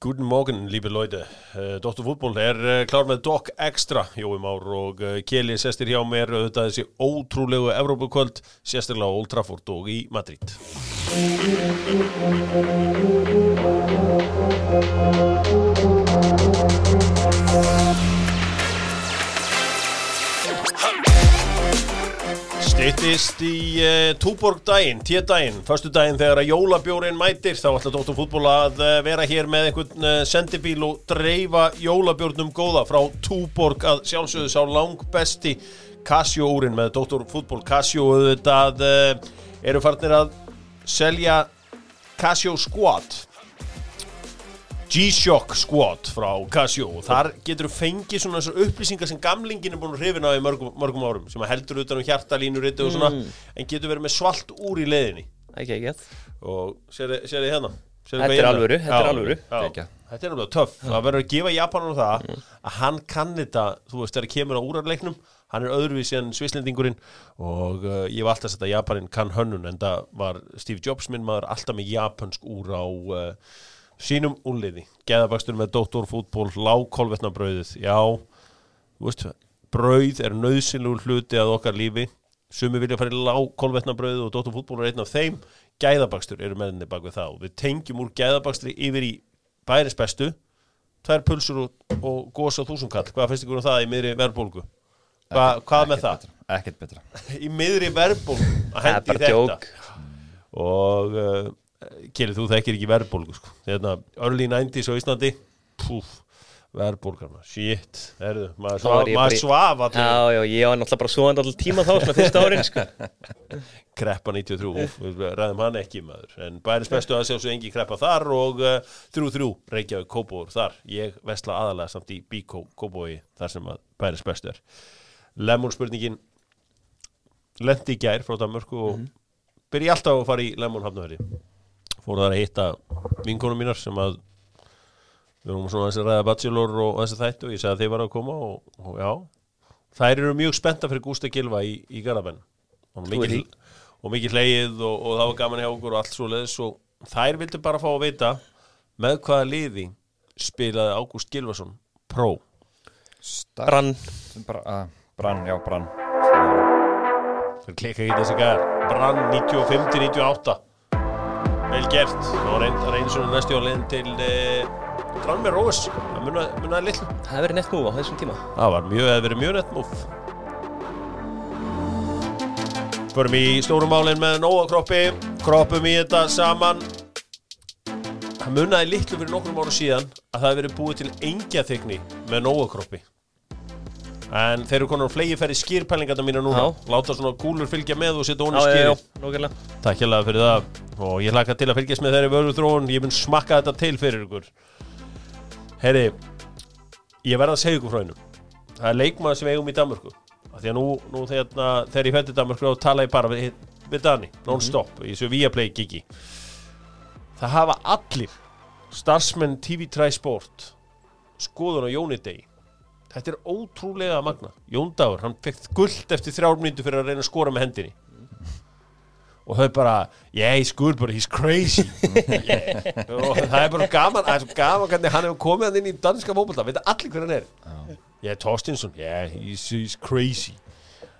Guten Morgen, liebe Leute. Uh, Dr. Fútból er uh, klár með Doc Extra, Jói Már og uh, Kjeli sestir hjá mér auðvitað þessi ótrúlegu Evrópukvöld, sérstaklega á Old Trafford og í Madrid. Stýttist í uh, Túborg daginn, tíðdaginn, förstu daginn þegar að jólabjórin mætir þá ætla Dóttur fútból að uh, vera hér með einhvern uh, sendibíl og dreifa jólabjórnum góða frá Túborg. Að sjálfsögðu sá lang besti Casio úrin með Dóttur fútból Casio auðvitað eru farnir að selja Casio Squad G-Shock Squad frá Casio. Og þar getur þú fengið svona þessar upplýsingar sem gamlingin er búin að hrifina á í mörgum, mörgum árum sem að heldur utan um hjartalínur og svona, en getur verið með svalt úr í leiðinni. Ekki, ekki og sér þið hérna? Þetta er með? alvöru, þetta er alvöru. Þetta er alveg töff. Það verður að gefa Japanum það að hann kann þetta, þú veist, þegar kemur á úrarleiknum hann er öðruvísi en svislendingurinn og uh, ég var alltaf að setja Japanin kann hönnun en það var Steve Jobs minn maður alltaf með japansk úr á uh, sínum úrliði geðabakstur með doktorfútból, lágkolvetnabrauðið. Já, þú veist brauð er nöðsynlegur hluti að okkar lífi. Sumi vilja fara í lágkolvetnabrauðið og doktorfútból er einn af þeim. Gæðabakstur eru meðinni bak við og við tengjum úr gæðabakstri yfir í bæris bestu. Tvær pulsur og, og gósa þúsundkall. Hvað finnst ykkur um það í miðri verðbólgu? Hva, hvað með það? Ekkert betra. Í miðri verðbólgu að hendi þetta. og uh, Kili, þú þekkir ekki verðbólgu sko. Þeirna, early 90s á Íslandi púf, verðbólgarna shit, erðu, maður, svaf, maður svaf allir. Já, já, ég var náttúrulega bara svoðan allir tíma þá svona fyrsta árin, sko. Kreppa 93, úf, við ræðum hann ekki maður, en bæris bestu að sjá svo engi kreppa þar og 3-3 uh, Reykjavík Kópóður þar, ég vesla aðalega samt í Bíkó Kópói þar sem að bæris bestu er Lemon spurningin. Lendi í gær frá Danmörku og byrja alltaf að fara í Lemon hafnahöri fór þar að hitta vinkonum mínar sem að við vorum svona þessi ræða bachelor og þessi þættu og ég sagði að þeir var að koma og, og já, þær eru mjög spennta fyrir Gústa Gilva í, í Garðabenn og mikið, og mikið hleið og, og það var gaman hjá okkur og allt svo leiðis og þær vildu bara fá að vita með hvaða liði spilaði Ágúst Gilvason Pro. Stark Brann, Bra, uh, Brann, já, Brann. Fyrir klikka ekki þessi gæðar Brann 95-98 vel gert. Reynd svona næstu leiðin til eh, Tranmere Rovers það munaði muna litlu. Það hefur verið nett múf á þessum tíma. Það var mjög, hefði verið mjög nett múf Förum í stórum málin með Nóa kroppi. Kroppum í þetta saman. Það munaði litlu fyrir nokkrum ára síðan að það hefði verið búið til engjaþykni með Nóa kroppi En þeir eru konar flegi færi skýrpælingarna mína núna. Já. Láta svona kúlur fylgja með og setja já, skýri nokkulega Takk hérlega fyrir það. Og ég hlaka til að fylgjast með þeirri vöru þróun. Ég mun smakka þetta til fyrir ykkur. Heyri ég verða að segja ykkur frá einu það er leikmaður sem eigum í Danmörku. Því að nú, nú þegar, þegar ég fætti Danmörku þá tala ég bara við, við Dani non-stop, í þessu Viaplay gigi. Það hafa allir starfsmenn TV3 Sport skoðun á Jóni Degi þetta er ótrúlega magna Jón Dagur, hann fekk gullt eftir þrjármyndu fyrir að reyna að skora með hendinni. Og þau bara yeah, he's good but he's crazy. Yeah. og það er bara gaman það er svo gaman hvernig hann hefur komið hann inn í danska fótbolta, veit allir hver hann er? Yeah, Torstinsson, yeah, he's, he's crazy.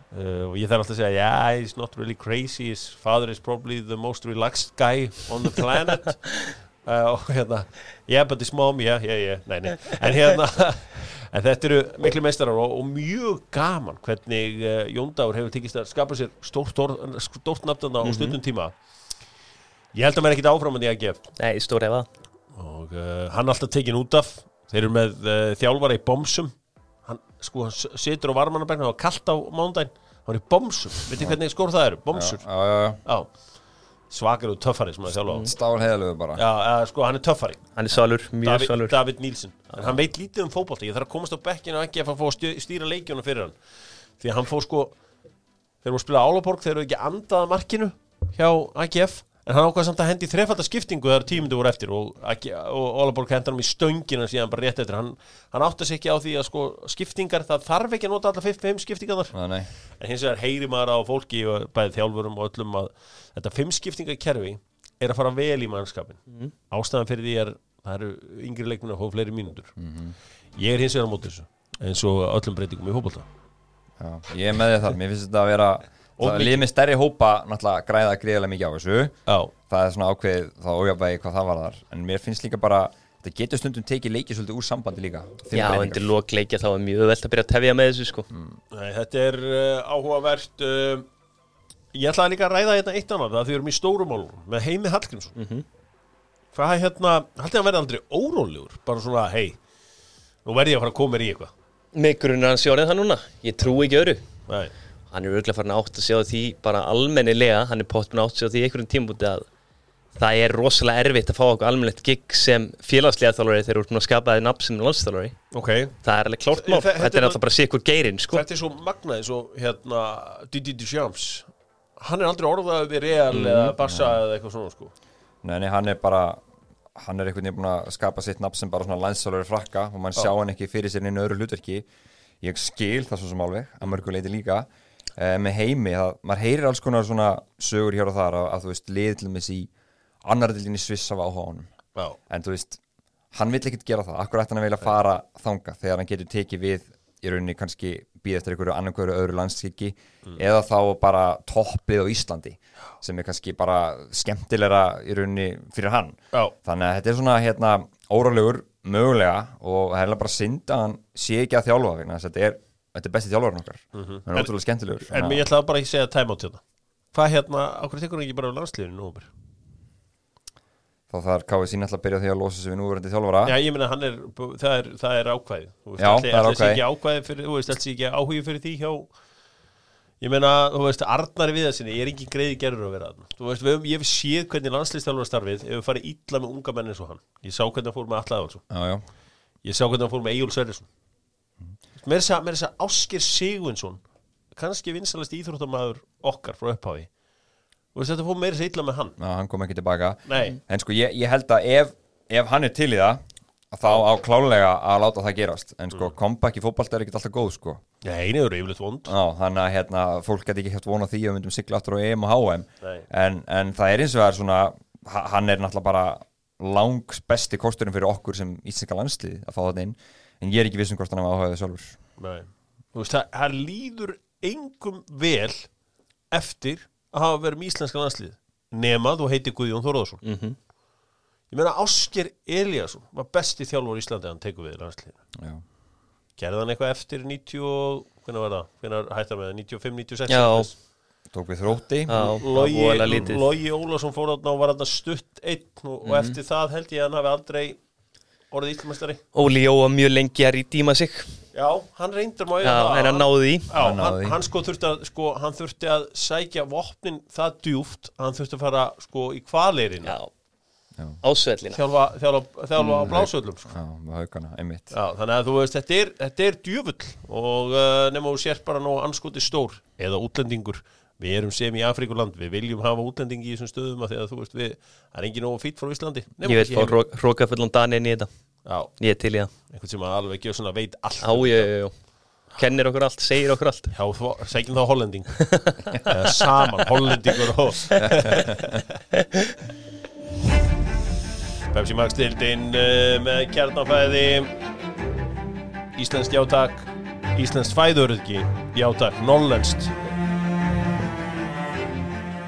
Uh, og ég þarf alltaf að segja yeah, he's not really crazy. His father is probably the most relaxed guy on the planet. Uh, og hérna yeah, but his mom, yeah, yeah, yeah. Nei, nei. en hérna en þetta eru miklu meistarar og, og mjög gaman hvernig uh, Jóndagur hefur tekist að skapa sér stórt, stórt, stórt nafnana á stundum tíma. Ég held að maður ekkit áfram en ég að gef Nei, stór efa. Og uh, hann er alltaf tekin út af. Þeir eru með uh, þjálfara í bomsum. Hann, sko, hann situr á varmanabækna og kallt á mándaginn hann er í bomsum, veitir hvernig skór það eru? Bomsur, Já, já, já. Já, svakar og töffari sem að þjálfa. Á Stál heiðalögu bara. Já, sko, hann er töffari. Hann er svalur, mjög David, svalur. David Nílsson en hann veit lítið um fótbolta. Ég þarf að komast á bekkinu og ekki að fá að stýra leikjunum fyrir hann. Því að hann fór sko þegar hún spila Álaborg þeir eru ekki andaða markinu hjá AGF en hann ákvað samt að hendi þrefalda skiptingu þegar tímundu voru eftir og, og Álaborg hendi hann í stöngina síðan bara rétt eftir. Hann, hann átti sig ekki á því að sko skiptingar það þarf ekki að nota alla 5 skiptingar þar nei en hins vegar heyri maður á fólki og bæði þjálfurum og öllum að þetta fimmskiptingakerfi er að fara vel í mannskapin ástæðan fyrir því er það eru yngri leikmenn að fá fleiri mínútur. Ég er hins vegar á móti þessu eins og öllum breytingum í Já, ég er með því það, mér finnst þetta að vera Og Það líð með stærri hópa náttúrulega græða greiðilega mikið á þessu. Já, Það er svona ákveð þá ójafvægi hvað það var þar En mér finnst líka bara Þetta getur stundum tekið leikið svolítið úr sambandi líka Já, undir lokleikja þá er mjög velt að byrja að tefja með þessu sko. Nei, þetta er uh, áhugavert uh, ég ætlaði líka að ræða hérna eitt annar það því við erum í stórum málum með Heimi Hallgrímsson. Mhm. hvað er hérna, haldið hann verði aldrei órólegur? Bara svona, hei nú verði ég að fara að koma mér í eitthvað. Mig grunar hann sjórið það núna, ég trú ekki öru Nei. Hann er örgulega farin átt að sjá því bara almennilega, hann er pottin átt að sjá því einhverjum tímabúti að það er rosalega erfitt að fá okkur almennilegt gig sem félagslega þjálfari þegar þú ert búin að skapa þig nafn sem landsþjálfari. Ok, Það er alveg klárt Þe- mál, þe- þetta er alltaf bara sikur geirinn sko. Þetta er svo magnað eins og hérna Didi Duchamps hann er aldrei orðað við Real eða Barca eða eitthvað svona sko. Nei, hann er bara Hann er einhvern veginn búin að skapa sitt nafn sem bara svona landsálur frakka og mann sjá hann ekki fyrir sér inn í öðru hlutverki. Ég skil það svo sem alveg að mörgu leiti líka með heimi, það, maður heyrir alls konar svona sögur hér og þar að, að þú veist dæmis í annar dildinni Sviss af áhuga á honum. Já, en þú veist, hann vill ekkert gera það. Akkur ætti hann að vilja fara þanga þegar hann getur tekið við í rauninni kannski býð eftir einhverju annarkverju öðru landskiki eða þá bara toppið á Íslandi sem er kannski bara skemmtilegra í rauninni fyrir hann. Já, þannig að þetta er svona hérna órálegur mögulega og það er bara synd að hann sé ekki að þjálfa vegna þess að þetta er, þetta er besti þjálfarinn okkar. Hann er ótrúlega skemmtilegur. Mhm. en ég ætlaði bara ekki að segja time out hérna. Hvað hérna, ákveð tekur hann ekki bara á landsliðinu nú þá þarf KSC náttúrulega að byrja á því að losa sig við núverandi þjálfara. Já, ég er, það það er ákvæði Já, það er ákvæði. ekki þú veist, sé ekki áhugi fyrir því hjá Ég meina, þú veist, Arnari Viðarsinni er engin greiði gerður að vera þarna. Þú veist, við ég hef séð hvernig landslistjálfara starfið ef við farið illa með unga menn eins og hann. Ég sá hvernig hann fór með Alla já, Ég sá hvernig hann fór með Egil Sverrisson Mér mér þess að Áskir Sigvinsson kannski vinsalast íþróttamaður okkar frá upphafi. Veist, þetta meira sér illa með hann. Já, hann kom ekki tilbaka. Nei, En sko ég, ég held að ef, ef hann er til í það þá á klálega að láta það gerast. En sko comeback í fótballt er ekkert alltaf góð sko. Nei, neður yfirleitt vond. Já, þannig að hérna, fólk geti ekki hægt vona því að við myndum sigla aftur á EM og HM en, en það er eins og það er svona ha- hann er náttúrulega bara langs besti kosturinn fyrir okkur sem íslenska landslið að fá þetta inn en ég er ekki vissum hvort hann hafa áhugaðið sjálfur. Nei. Þú veist, það, það líður engum vel eftir að hafa verið með íslenska landslið nema þú heiti Guðjón Þóróðsson Mhm. ég meina Ásker Eliasson var besti þjálfur í Íslandi að hann tekur við landsliðinu. Já, gerði hann eitthvað eftir 90 og- hvernig var það, hvernig hættar með það 95, 96 Já. tók við þrótti. Var. Logi Ólafsson fór þarna og var þarna stutt einn og, og eftir það held ég að hann hafi aldrei orðið íslumestari Óli Jó var mjög lengi að rýdíma sig. Já, hann reyndur má Já, en hann náði því. Já, Hann náði hann, sko þurfti að sko, hann þurfti að sækja vopnin það djúft hann þurfti að fara sko í kvaleirin Já, ásvellina. Þjálfa, þjálfa, þjálfa á blásöllum sko. Já, með haugana, einmitt. Já, þannig að þú veist, þetta er, þetta er djöfull og uh, nema þú sér bara nóg anskoti stór eða útlendingur við erum sem í Afríkuland, við viljum hafa útlendingi í þessum stöðum að því að þú veist, við, það er engin nógu fýtt frá Íslandi. Ég kannski fá heim- hrókafullan Dani inn í þetta. Já, Ég er til í það. Einhvern sem alveg ekki veit allt Já, já, já, já. Kennir okkur allt, segir okkur allt. Já, segjum þá hollending. Eða saman, hollendingur og Pepsi Max dildin uh, með kjarnafæði Íslenskt játak Íslenskt fæðuröðki játak, nollenskt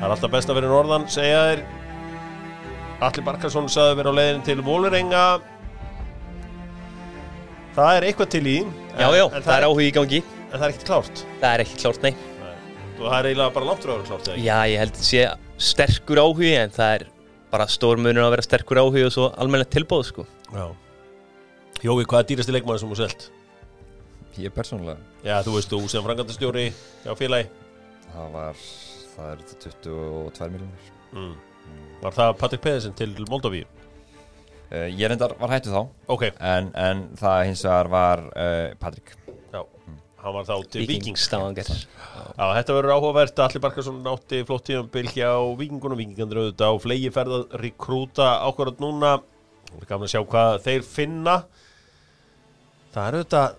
Það er alltaf best að vera norðan segja þér. Allir Barkarsson sagði vera á leiðin til Vólurenga Það er eitthvað til í Já, já, en það er áhuga í gangi. En það er ekkert klárt. Það er ekki klárt, nei. Og það er eiginlega bara langt frá að vera klárt eða ekki? Já, ég held að sé sterkur áhugi en það er bara stór munur að vera sterkur áhugi og svo almennilegt tilbóð, sko. Já. Jói, hvað er dýrasti leikmaður sem þú selt? Ég persónulega, Já, þú veist, þú sem frangandastjóri Já, félagi. Það var það er 22 miljónir mm. Var það Patrik Pedersen til Moldavíu? uh, Ég reyndar var hættu þá. Ok, en, en það hins vegar var uh, Patrik já. Hann var þá til Vikings Stavangar Já, þetta verður áhugavert. Allir Barkarsson átti flott tíðanbil hjá Vikingunum Vikingandur auðvitað á flegi ferð að rekrúta ákvarðat núna. Það er gaman að sjá hvað þeir finna. Það er auðvitað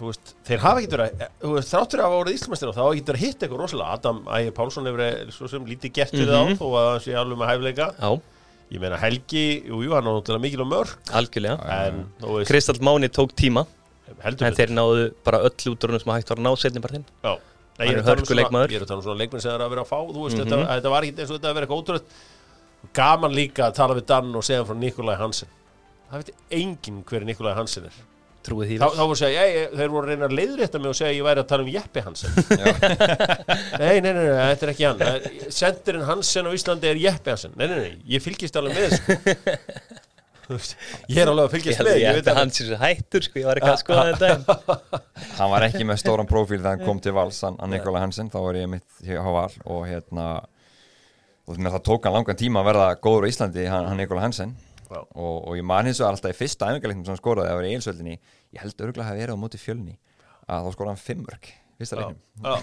Þú veist, þeir hafa ekkert verið að- þú veist, þráttur af árið Íslamestir og þá hafa ekkert verið að hitta eitthvað rosalega. Adam Ægir Pálsson hefur verið svo sem lítið gert fyrir Mhm. þá þó að hann sé alveg með hæfleika Já, ég meina Helgi, jú, jú, hann var náttúrulega mikil og mörg. Algjörlega. En þú veist, Kristall Máni tók tíma. Heldur en þeir náðu bara öll útrunum sem hægt var að ná setni partinn. Já, Nei, Hann ég er að tala um svona- ég er að tala um svona leikmenn sem það er að vera að fá þú veist, Mhm. þetta, þetta var ekki eins og þetta að vera ótrúlega gaman líka að tala við Dan og segja frá Nikolai Hansen. Það veit enginn hver Nikolai Hansen er trúið því þá, þá voru að segja, ég, þeir voru að reyna að leiðrétta mig og segja að ég væri að tala um Jeppe Hansen nei, nei, nei, nei, þetta er ekki hann. Það sendirinn Hansen á Íslandi er Jeppe Hansen nei, nei, nei, ég fylgist alveg með þessu. Ég er alveg að fylgjast með að að sé svo hættur sko, ég var ekki að skoða þetta hann var ekki með stóran prófíl þegar hann kom til vals hann, hann Nikola Hansen, þá var ég mitt hjá val og hérna og það tók hann langan tíma að verða góður á Íslandi hann, hann Hansen. Og, og ég man hins vegar alltaf í fyrsta æfingarleiknum sem hann skoraði að vera í eilsvöldinni ég held örgulega að hafa verið á móti fjölni að þá skoraði hann fimmörk fyrsta leiknum Já.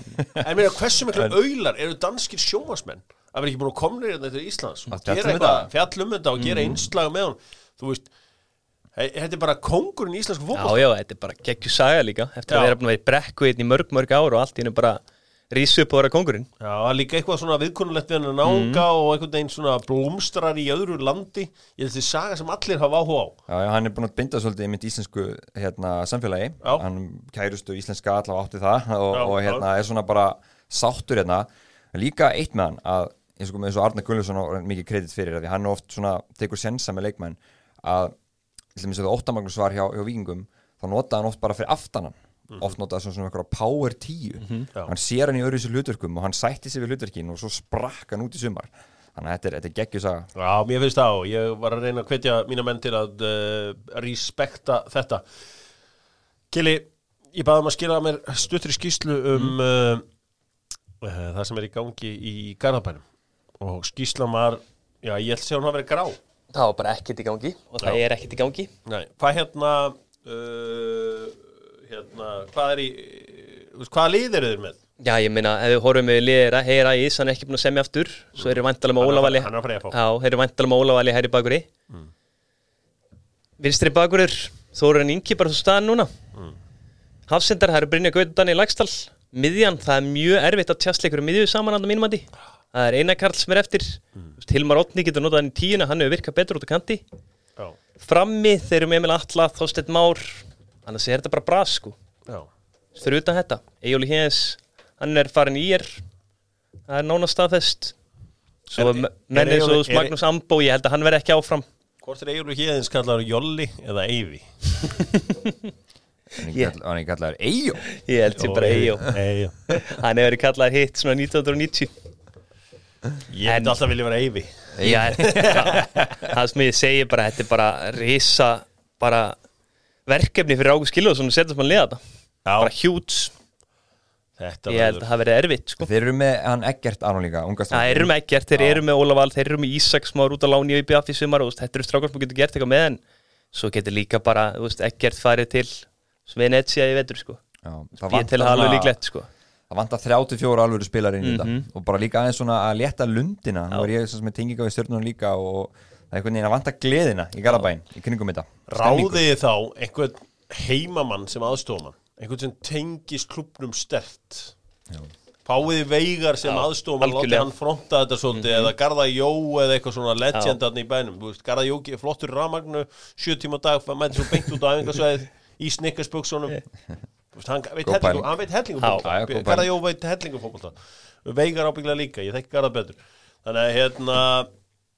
En meina, hversu miklu auðlar eru danskir sjómasmenn að vera ekki búin að komna hérna til Íslands og Að gera um eitthvað, þetta? fjallum þetta og gera einslag með hún þú veist, þetta er bara kongurinn í íslensku Já, fótboll já, þetta er bara geggju saga líka eftir Já. að vera búin að vera í brekku í mörg, mörg ár og allt í hennu bara rísu upp og vera kongurinn Já, það er líka eitthvað svona viðkunnulegt við hann að nága og einhvern veginn svona blómstrar í öðru landi. Ég held því saga sem allir hafa áhuga á. Já, já, hann er búin að binda svolítið í mitt íslensku hérna, samfélagi, Já. hann kærustu íslenska allavega átti það og, Já, og hérna er svona bara sáttur hérna. Líka eitt með hann að eins og, eins og Arne Gunnlaugsson á mikið kredit fyrir því hann oft svona tekur sensa með leikmenn að til dæmis að óttamagnus var hjá, hjá vikingum þá notaði hann oft bara fyrir aftanan oft notaði svona, svona eitthvað power 10 Já. hann sér hann í öðru þessu hlutverkum og hann sætti sig við hlutverkin og svo sprakk hann út í sumar. Þannig að þetta er, er geggjusaga Já, mér finnst það og ég var að reyna að hvetja mína menn til að uh, respekta þetta. Kili, ég baði um að skila mér stuttri skýslu um uh, uh, það sem er í gangi í Garðabænum. Og skýslan var, já, ég held að segja hún hafa verið grá. Það var bara ekkert í gangi. Og það Já. er ekkert í gangi. Nei, hvað hérna uh, hérna, hvað er í þú hvaða lið eru þeir með? Já, ég meina, ef við horfum við liðir að heyra í hann er ekki búin að semja aftur svo eru vandalega með Hann er að hann að FH. Já, þeir eru vandalega með Ólafali hæri bakuri mm. Vinstri bakurur Þórun Ingi bara svo staðan núna mm. Hafsendar, það eru Brynja Gautan í Lagstall Miðjan, það er mjög erfitt að tjastleikur miðju saman hann á mínum andi Það er eina Karl sem er eftir mm. Hilmar Otni getur notað hann í tíuna, hann hefur virkað betur út á kanti Já, Frammi, þeir eru með Emil Atla, Þorsteinn Már Annars er þetta bara bras sko. Fyrir utan þetta Egil Hins, hann er farin í er það er nána staðfest. Svo Er- er, er menn eins og Eyjólfur- er- Magnús Ambó ég held að hann verði ekki áfram. Hvort er Egilur Híðins kallar Jolli eða Eyvi? hann er ekki kallaður Eyjó. Ég held sér bara Eyjó. Hann hefur verið kallaðar hitt svona 1990 Ég myndi alltaf vilja vera Eyvi. Já, það sem ég segi bara þetta er bara risa bara verkefni fyrir Ágúst Gilvason að setja mann liða þetta bara hjúts, þetta ég held að það verði erfitt sko. Þeir eru með hann Eggert Aron líka, Það eru með ekkert, þeir eru með Ólafal, þeir eru með Ísak sem var út á láni í BF í sumar þetta eru strákar sem getur gert eitthvað með en svo getur líka bara, veist, ekkert farið til Svenetsja í vetur sko. Ég að svona- alveg líklegt sko. Það vantar 34 alvöru spilar inn í Mhm. þetta og bara líka aðeins svona að létta lundina. Nú er ég sem með tenginga við stjórnum líka og það er einhvern veginn að vanta gleðina í Garabæn í kringum þetta. Stemningu. Ráðið þið þá einhvern heimamann sem aðstofamann einhvern sem tengist klubnum stert Fáið þið veigar sem Já, aðstofamann algjörlega. hann fronta þetta svolítið Eða Garða Jó eða eitthvað svona legendarni í bænum. Garða Jó er flottur í rafmagnu Sjö tíma á dag, mæti svo beint út á æfingasvæðið Í snikkarsbuksunum hann veit Góð hellingu, pæling. hann veit hellingu Já, já, góð fótbolta Garða. Jó veit hellingu fótbolta. Veigar ábygglega líka, ég þekki Garða betur. Þannig að hérna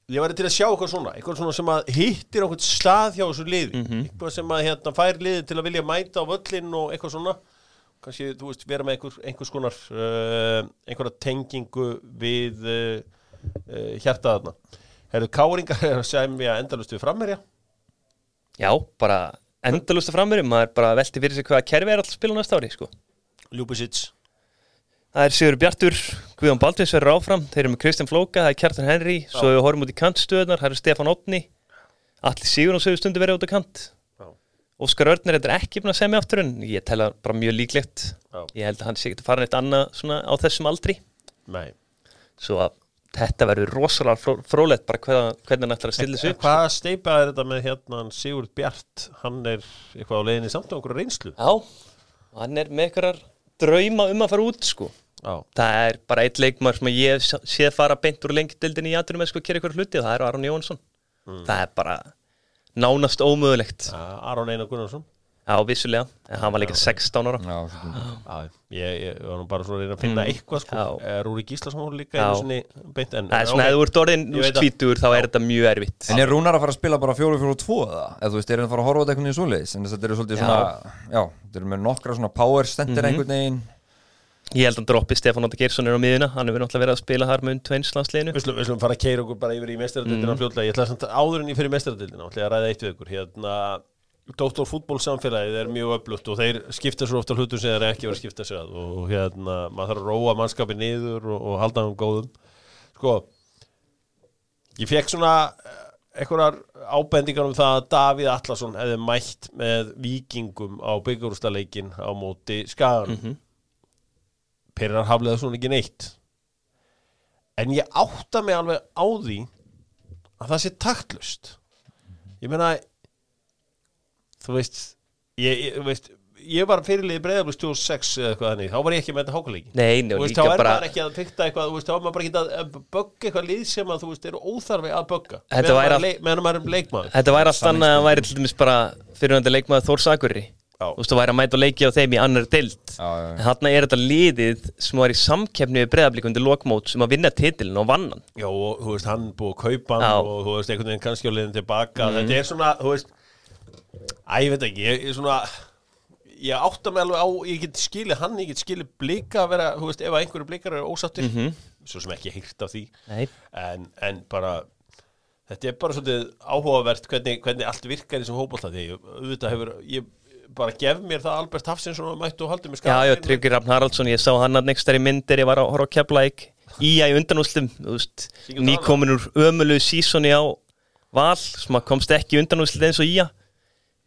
Ég væri til að sjá eitthvað svona, eitthvað svona sem að hittir einhvern stað hjá þessu liði. Eitthvað sem að hérna, fær liði til að vilja mæta á völlin og eitthvað svona. Kannski, þú veist, vera með einhver, einhvers konar uh, einhverja tengingu við uh, uh, hjartaðarna Herðu, Káringar er að segja endalust við frammerja Já, bara endalust að framöru maður bara velti fyrir sig hvaða kerfi er alltaf að spila á næsta ári sko. Ljúbisits Það er Sigur Bjartur, Guðjón Baldvins verður áfram Þeir eru með Kristján Flóka, það er Kjartan Henry Svo við horfum út í kantstöðnar, það eru Stefán Opni Allir Sigur og sögur stundu verið út á kant. Já. Óskar Örnir er ekki búin að segja mig aftur en ég tel að bara mjög líklegt. Já. Ég held að hann sé ekki að fara neitt annað svona á þessum aldri. Nei. Svo að þetta verður rosalega fró, frólætt bara hvernig hann ætlar að stilla þessu upp Hvað steipa er þetta með hérna hann Sigurd Bjart? Hann er eitthvað á leiðinni samt á Já, og hann er með einhverjar drauma um að fara út sko. Já, Það er bara eitt leikmar sem ég séð fara beint úr lengi dildinni í aðdurum með sko að gera ykkur hluti og það er Aron Jónsson það er bara nánast ómögulegt. Ja, Aron Einar Gunnarsson Já, vissulega, en hann var líka 16 ára Já. Já, ég, ég var nú bara svona að reyna að finna eitthvað sko. Já. Eh, Rúri Gíslason var líka Já. einu beint en Það er svona, ok. ef þú ert orðin Ég veit að- tvítur þá er þetta mjög erfitt En er Rúnar að fara að spila bara 4-4-2 eða? Eða þú veist, er hann að fara að horfa á þetta einhvern veginn svoleiðis? En þetta eru svolítið Já. svona, já, þetta eru með nokkra svona power stendir Mhm. einhvern veginn Ég held að droppi Stefán Óta Geirsson er á miðina Hann hefur náttúrulega verið að spila þar með tveins Við slum, við slum fara að keira okkur bara yfir í mestaradildina Mhm. fljótlega. Ég ætla samt áður en ég fyrir mestaradildina ætla að ræða eitt við ykkur. Hérna, Dóttor fútbólsamfélagið er mjög öflugt og þeir skipta svo ofta hlutum sem þeir ekki verið að skipta sér að og hérna, maður þarf að róa mannskapið niður og, og halda hann góðum. Sko, ég fekk svona eh, einhverjar ábendingar um það að Davíð Allarsson hefði mætt með vikingum á byggjúrstaleikin á móti skagan. Mm Perrar haflega svona ekki neitt en ég átta mig alveg á því að það sé taktlust ég meina þú veist ég, ég, veist, ég var fyrirlið breyðablust 2006 eða eitthvað þannig, þá var ég ekki með þetta hákuleiki Nei, og þá er bara maður ekki að fykta eitthvað þú veist, þá er maður bara ekki að bögga eitthvað lið sem að þú veist, eru óþarfi að bögga. Meðan maður all- er meðan maður er leikmaður. Þetta væri allt annað að væri til dæmis bara fyrirhandi leikmaður Þórs Akurri Já. Þú veist, þú væri að mæta og leiki á þeim í annar dild þarna er þetta liðið sem var í samkeppni við breyðablík undir lokmót sem að vinna titilin og vann hann. Já, og þú veist, hann búið að kaupa og þú veist, einhvern veginn kannski á leiðin tilbaka þetta er svona, þú veist Æ, ég veit ekki, ég, ég svona ég átta mig alveg á, ég get skilið hann, ég get skilið blika að vera, þú veist, ef einhverju blikar eru ósáttir, svo sem ekki heyrt af því. En, en bara þetta er bara svolítið áhugavert hvernig, hvernig allt virkar í þessum hópallta því ég, auðvitað hefur, ég bara gef mér það Albert Hafsinsson og mættu og haldi mig Já, já, Tryggir Rafn Haraldsson, ég sá hann að nextar í myndir, ég var að horfa á Keflæk í að í undanúslim, þú veist Sigurður nýkomin úr ömulu sísoni á Val, sem að komst ekki í undanúslim eins og í að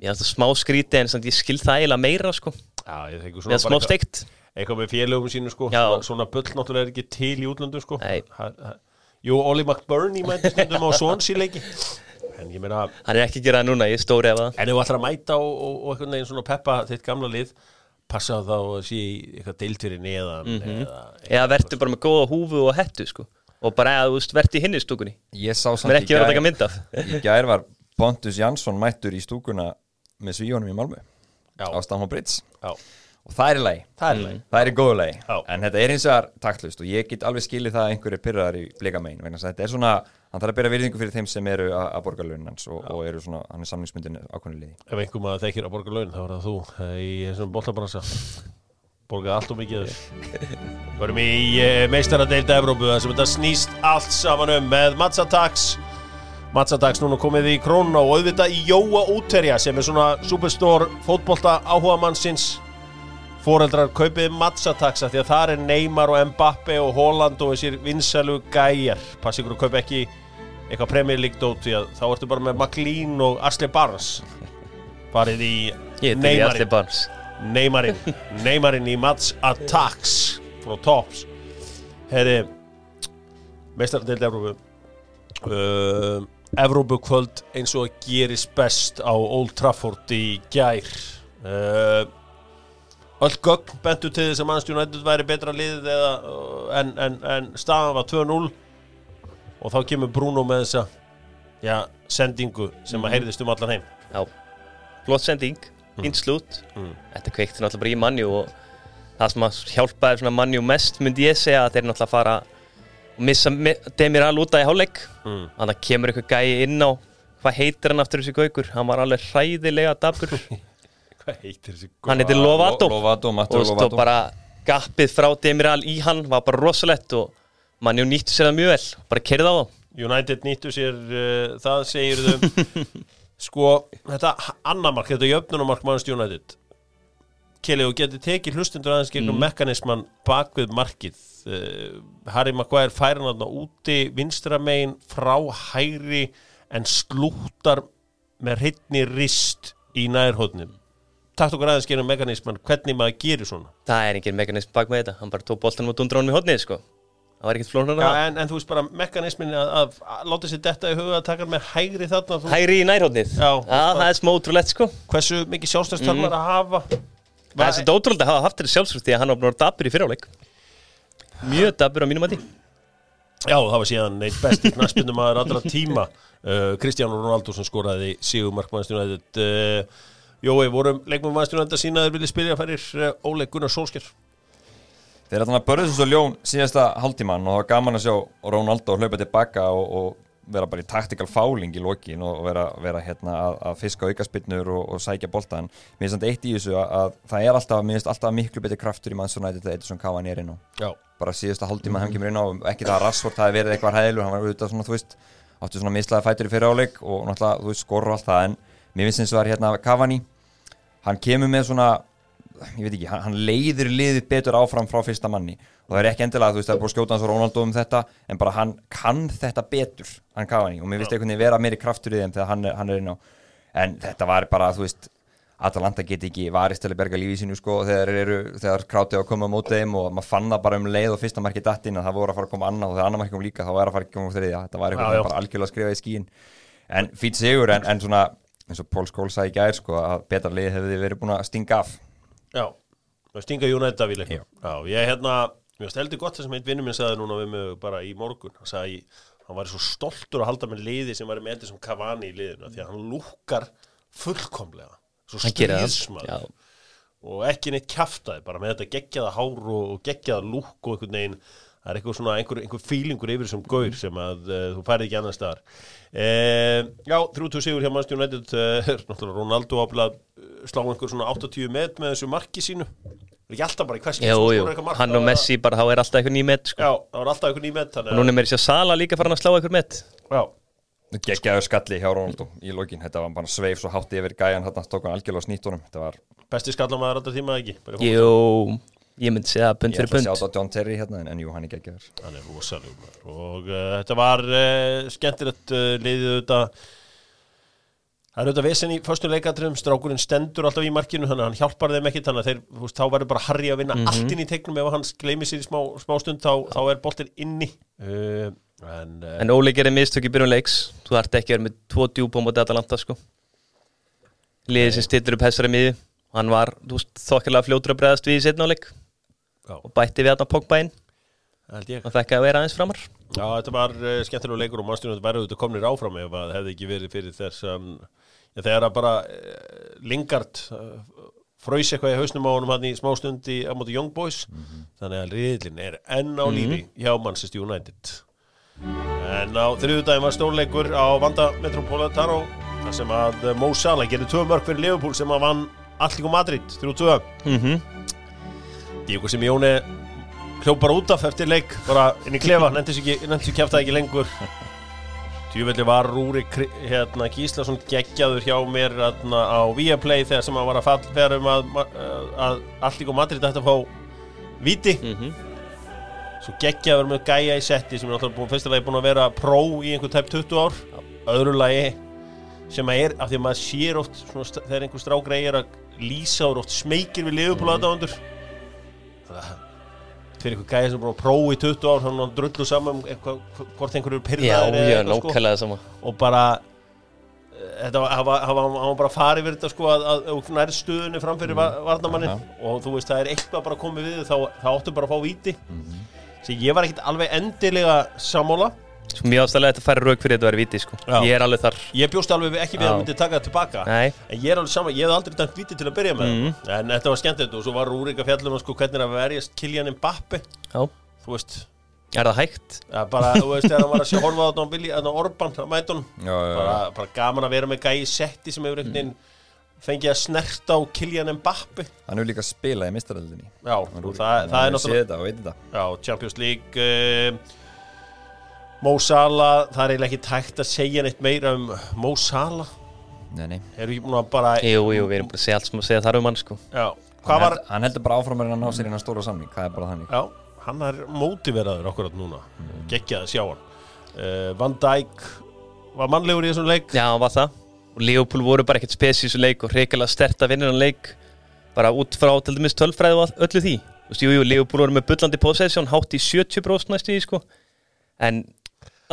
Mér finnst það smá skríti en samt ég skil það eiginlega meira sko. Já, ég Mér svona finnst smá steikt. eitthvað með félögum sínu sko. Já. svona, svona bull náttúrulega er ekki til í útlöndum sko. Nei. ha, ha, Jú, Oli McBurney mætti stundum á Swansea leiki. En ég meina, Hann er ekki að gera það núna, ég stóri af það en ef þú ætlar að mæta og, og, og einhvern veginn svona peppa þitt gamla lið passa þá að sé í eitthvað deiltýri neðan Mhm. eða, Eða verður bara með góða húfu og hettu sko. Og bara eða þú veist, verður í hinni stúkunni. Ég sá Mér samt er ekki verið að taka mynd af. Í gær var Pontus Jansson mættur í stúkuna með svíjónum í Malmö á Stamford Já, og það er í lagi. Það er leið Það er í góðu lagi, Já. en þetta er eins og taktlust og ég get alveg skilið það að einhverju pyrraðar í blikamein, vegna að þetta er svona hann þarf að bera virðingu fyrir þeim sem eru að, að borga launin hans og, og eru svona, hann er samlingsmyndin ákveðinu liði. Ef einhver maður þekkir að borga laun þá er það þú eh, í þessum bollabransa borgaði allt og mikið Varum í uh, meistaradeilda Evrópu þar sem þetta snýst allt saman um með Matsatax Matsatax núna komið í krónuna og auðvitað í Jóa Úterja sem er svona superstór fótbolta áhuga mannsins Fóreldrar kaupið Matsatax af því að það er Neymar og Mbappe og Holland og þessir vinsælu gæjar. Pass ykkur að kaupa ekki eitthvað League dót því að þá ertu bara með McLean og Ashley Barnes. Farið í barns Neymarinn. Neymarinn. Í Mats Attacks frá Tops Herri meistardeild Evrópu. Uh, Evrópu kvöld eins og að gerist best á Old Trafford í gær. Uh, öll gögn bentu til þess að Manchester United væri betra liðið eða, uh, en, en, en staðan var 2-0 og þá kemur Bruno með þessa já, sendingu sem að heyrðist um allan heim. Já, flott sending, fínt slút. Mm. Þetta kveikti náttúrulega bara í mannjú og það sem að hjálpaði svona mannjú mest myndi ég segja að þeir náttúrulega fara og missa Demir Al út af í hálfleik. Mm. þannig að kemur eitthvað gæi inn á hvað heitir hann aftur þessi gaukur? Hann var alveg hræðilega dabur Hvað heitir þessi hann heitir Lovato. Lovato, og stóð bara gappið frá Demir Al í hann var bara rosalett og mannjú nýttu sér það mjög vel. Bara kerði á þá. United nýttu sér uh, það segir þau sko, þetta annamark, þetta jöfnunumark Manchester United Kelly, þú getur tekið hlustundur aðeins gegnum mekanisman bak við markið. Uh, Harry Maguire hann þarna úti vinstra megin frá hægri en slúttar með hreitni rist í nærhóðnum Takt okkur aðeins gegnum mekanisman hvernig maður gerir svona? Það er engin mekanism bak með þetta hann bara tók boltanum og dundur honum í hodnið sko. Það var ekkert flóknar en ja, það. en, en þú veist bara mekanismin að, að, að láta sér detta í huga að taka með hægri þarna þú, hægri í nærhóðnið Já, það er smá útrúlegt sko. Hversu mikið sjálfstæðst þarf maður að hafa Það er svo ótrúlega að hafa haft þetta sjálfsvöld því að hann var bara dabur í fyriráleik Mjög dabur á mínum að því Já, það var síðan eitt besti knaspindum aður allra tíma. Uh, Kristján Ronaldo sem skoraði Sigur Markmannstjónæðið uh, Jói, vorum leikmum mannstjónæðið að sína þeir vilja spyrja færir uh, Óleg Gunnar Solskjær Þeir er þannig að börðu svo ljón síðasta hálftíman og það var gaman að sjá Ronaldo hlaupa tilbaka og, og vera bara í taktikal fáling í lokin og vera, vera hérna að, að fiska aukaspinnur og, og sækja boltan. Mér finnst þetta eitt í þessu að, að það er alltaf, mér finnst alltaf miklu betri kraftur í mannsónæti þetta eitthvað sem Kavan er inn á. Já, Bara síðasta hálftíma mm -hmm. hann kemur inn á, ekki það að Rassvort hafi verið eitthvað hæðilur, hann var auðvitað svona, þú veist, áttu svona mislaði fætur í fyrir áleik og náttúrulega, þú veist, skorur allt það en mér finnst eins og það er hérna Cavani, hann kemur með svona ég veit ekki, hann, hann leiðir liðið betur áfram frá fyrsta manni og það er ekki endilega, þú veist, það er búin að skjóta hans og Ronaldo um þetta en bara hann kann þetta betur hann Cavani. Og mér finnst einhvern veginn vera meiri kraftur í þeim þegar hann er, hann er inn á. En þetta var bara, þú veist Atalanta get ekki varist til að berga lífið sínu sko þegar eru, þegar krátið á að koma á móti þeim og maður fann það bara um leið og fyrsta marki dattinn að það voru að fara að koma annað og þegar annar marki kom líka þá er að fara að koma þriðja, þetta var eitthvað bara algjörlega að skrifa í skíin en fýt sigur en, en svona eins og Pól Skól sagði gær sko að betra lið hefði verið búin að stinga af. Já, stinga United af í leiknum. Já. Ég hérna, mér steldi gott það sem einn vinnur minn sagði núna við mig bara í morgun. Hann sagði, hann var svo stoltur að halda með liði sem var með endur sem Cavani í liðinu því að hann lúkar fullkomlega. Svo stríðsmaður. Og ekki neitt kjaftaði bara með þetta geggjaða hár og, geggjaða lúk og einhvern veginn það er eitthvað svona einhver, einhver fílingur yfir þessum gaur sem að uh, þú færið ekki annar staðar. Uh, Já, 30 sigur hjá Manchester United uh, náttúrulega Ronaldo áblæð slá einhver svona 80 met með þessu marki sínu er ekki alltaf bara í Jú, jú, hann og Messi bara, þá er alltaf eitthvað ný met sko. Já, það var alltaf einhver ný met og núna er mér sér Sala líka farin að slá eitthvað met. Já, geggjaður skalli hjá Ronaldo í lokin. Þetta var bara sveif svo hátti yfir gæjan þarna tók hann algjörlega snýttunum þetta var, besti skallamæður alltaf tíma ekki? Jú, ég myndi segja pund ég fyrir ætla að sjá pund þetta á John Terry hérna en, en jú, hann er geggjaður. Hann er rosalega og uh, þetta var uh, skemmtilegt uh, liðið auðvitað Það er auðvitað vesen í förstu leikatriðum, strákurinn stendur alltaf í markinu, þannig að hann hjálpar þeim ekkit, þannig að þeir, þú veist, þá verður bara Harry að vinna allt inn í tegnum. Ef hann gleymir sér í smá, smá stund, þá, þá er boltinn inni. Uh, en, uh, En Óli gerir mistök í byrjun leiks. Þú ert ekki að vera með tvo djúpa á móti Atalanta sko. Liðið sem stillir upp hessari miði Hann var, þú veist, þokkilega fljótur að bregðast við í setna áleik Já. Og bætti við að Pogba inn. Held ég. Og þekka að vera aðeins framar. Já, þetta var uh, skemmtilega leikur og mannstjónum verður auðvitað komnir áfram ef það hefði ekki verið fyrir þess að ja, þegar að bara uh, Lingard uh, fröys eitthvað í hausnum á honum hann í smá stund í á móti Young Boys þannig að riðlinn er enn á lífi hjá Manchester United. En á þriðudaginn var stórleikur á Vanda Metropolitano þar sem að uh, Mo Salah gerði tvö mörg fyrir Liverpool sem að vann Allíku Madrid 3-2 mm -hmm. Díko sem Jóni hljóp bara út af eftir leik bara inn í klefa, nefndi sér kæftaði ekki lengur Djúvelli var Rúri hérna, Gíslason geggjaður hjá mér hérna, á Viaplay þegar sem hann var að fallfæra um að, að, að Allík og Madrid ætti að fá viti Mhm. svo geggjaður með gæja í setti sem er náttúrulega búin, fyrsta lagi búin að vera pró í einhver tæp 20 ár. Öðru lagi sem að er af því að maður sér oft svona, þegar einhver strágrei er að lýsa og oft smeykir við liðupúla aðdáðandur það fyrir einhver gæja sem er búin að prófa í 20 ár hann er drullu saman um eitthvað, hvort einhver eru Já, pyrraðir eða já, eitthvað, sko. nákvæmlega sama. Og bara eh, þetta var, hann var, hann hann bara farið við þetta sko að, að, að nær stuðunni framfyrir mm. varnamannin og þú veist það er eitthvað bara komið við þá, þá áttu bara að fá víti. Mm ég var ekkit alveg endilega sammála Sko, Mjög ástæðlega þetta færi rauk fyrir þetta að vera viti sko. Já. Ég er alveg þar. Ég bjóst alveg ekki við Já. að myndi taka það tilbaka. Nei, en ég er alveg saman, ég hef aldrei dæmt víti til að byrja með. Mhm. en þetta var skemmtilegt og svo var Rúrik að fjallum sko, hvernig er að verjast Kylian Mbappe. Já, þú veist, er það hægt? ja, bara, þú veist, þegar hann var að sé horfa á þetta á Billy- þarna á Orban, að mætunum. Já, já, bara, bara gaman að vera með gæi setti sem hefur einhvern veginn fengið að snerta á Kylian Mbappe. Hann hefur líka spilað í mistaröldinni já, og það, það er náttúrulega þetta og veit þetta. Já, Champions League uh, Mo Salah það er eiginlega ekki tækt að segja neitt meira um Mo Salah. Nei, nei. erum búin að bara Jú, jú, við erum búin að segja allt sem að segja þar um hann sko. Já, Hann, hvað var held, hann heldur bara áfram að ná sér inn á stóra samning það er bara þannig. Já, hann er mótiveraður okkur núna, geggjað að sjá hann. Uh, Van Dijk var mannlegur í þessum leik? Já, hann var það. Og Leopold voru bara ekkert spes í þessu leik Og reykjala stert að vinna hann leik. Bara út frá til dæmis tölfræði og öllu því. Þú veist, jú, jú, Leopold voru með bullandi possession Hátt í 70% næstu í, sko. En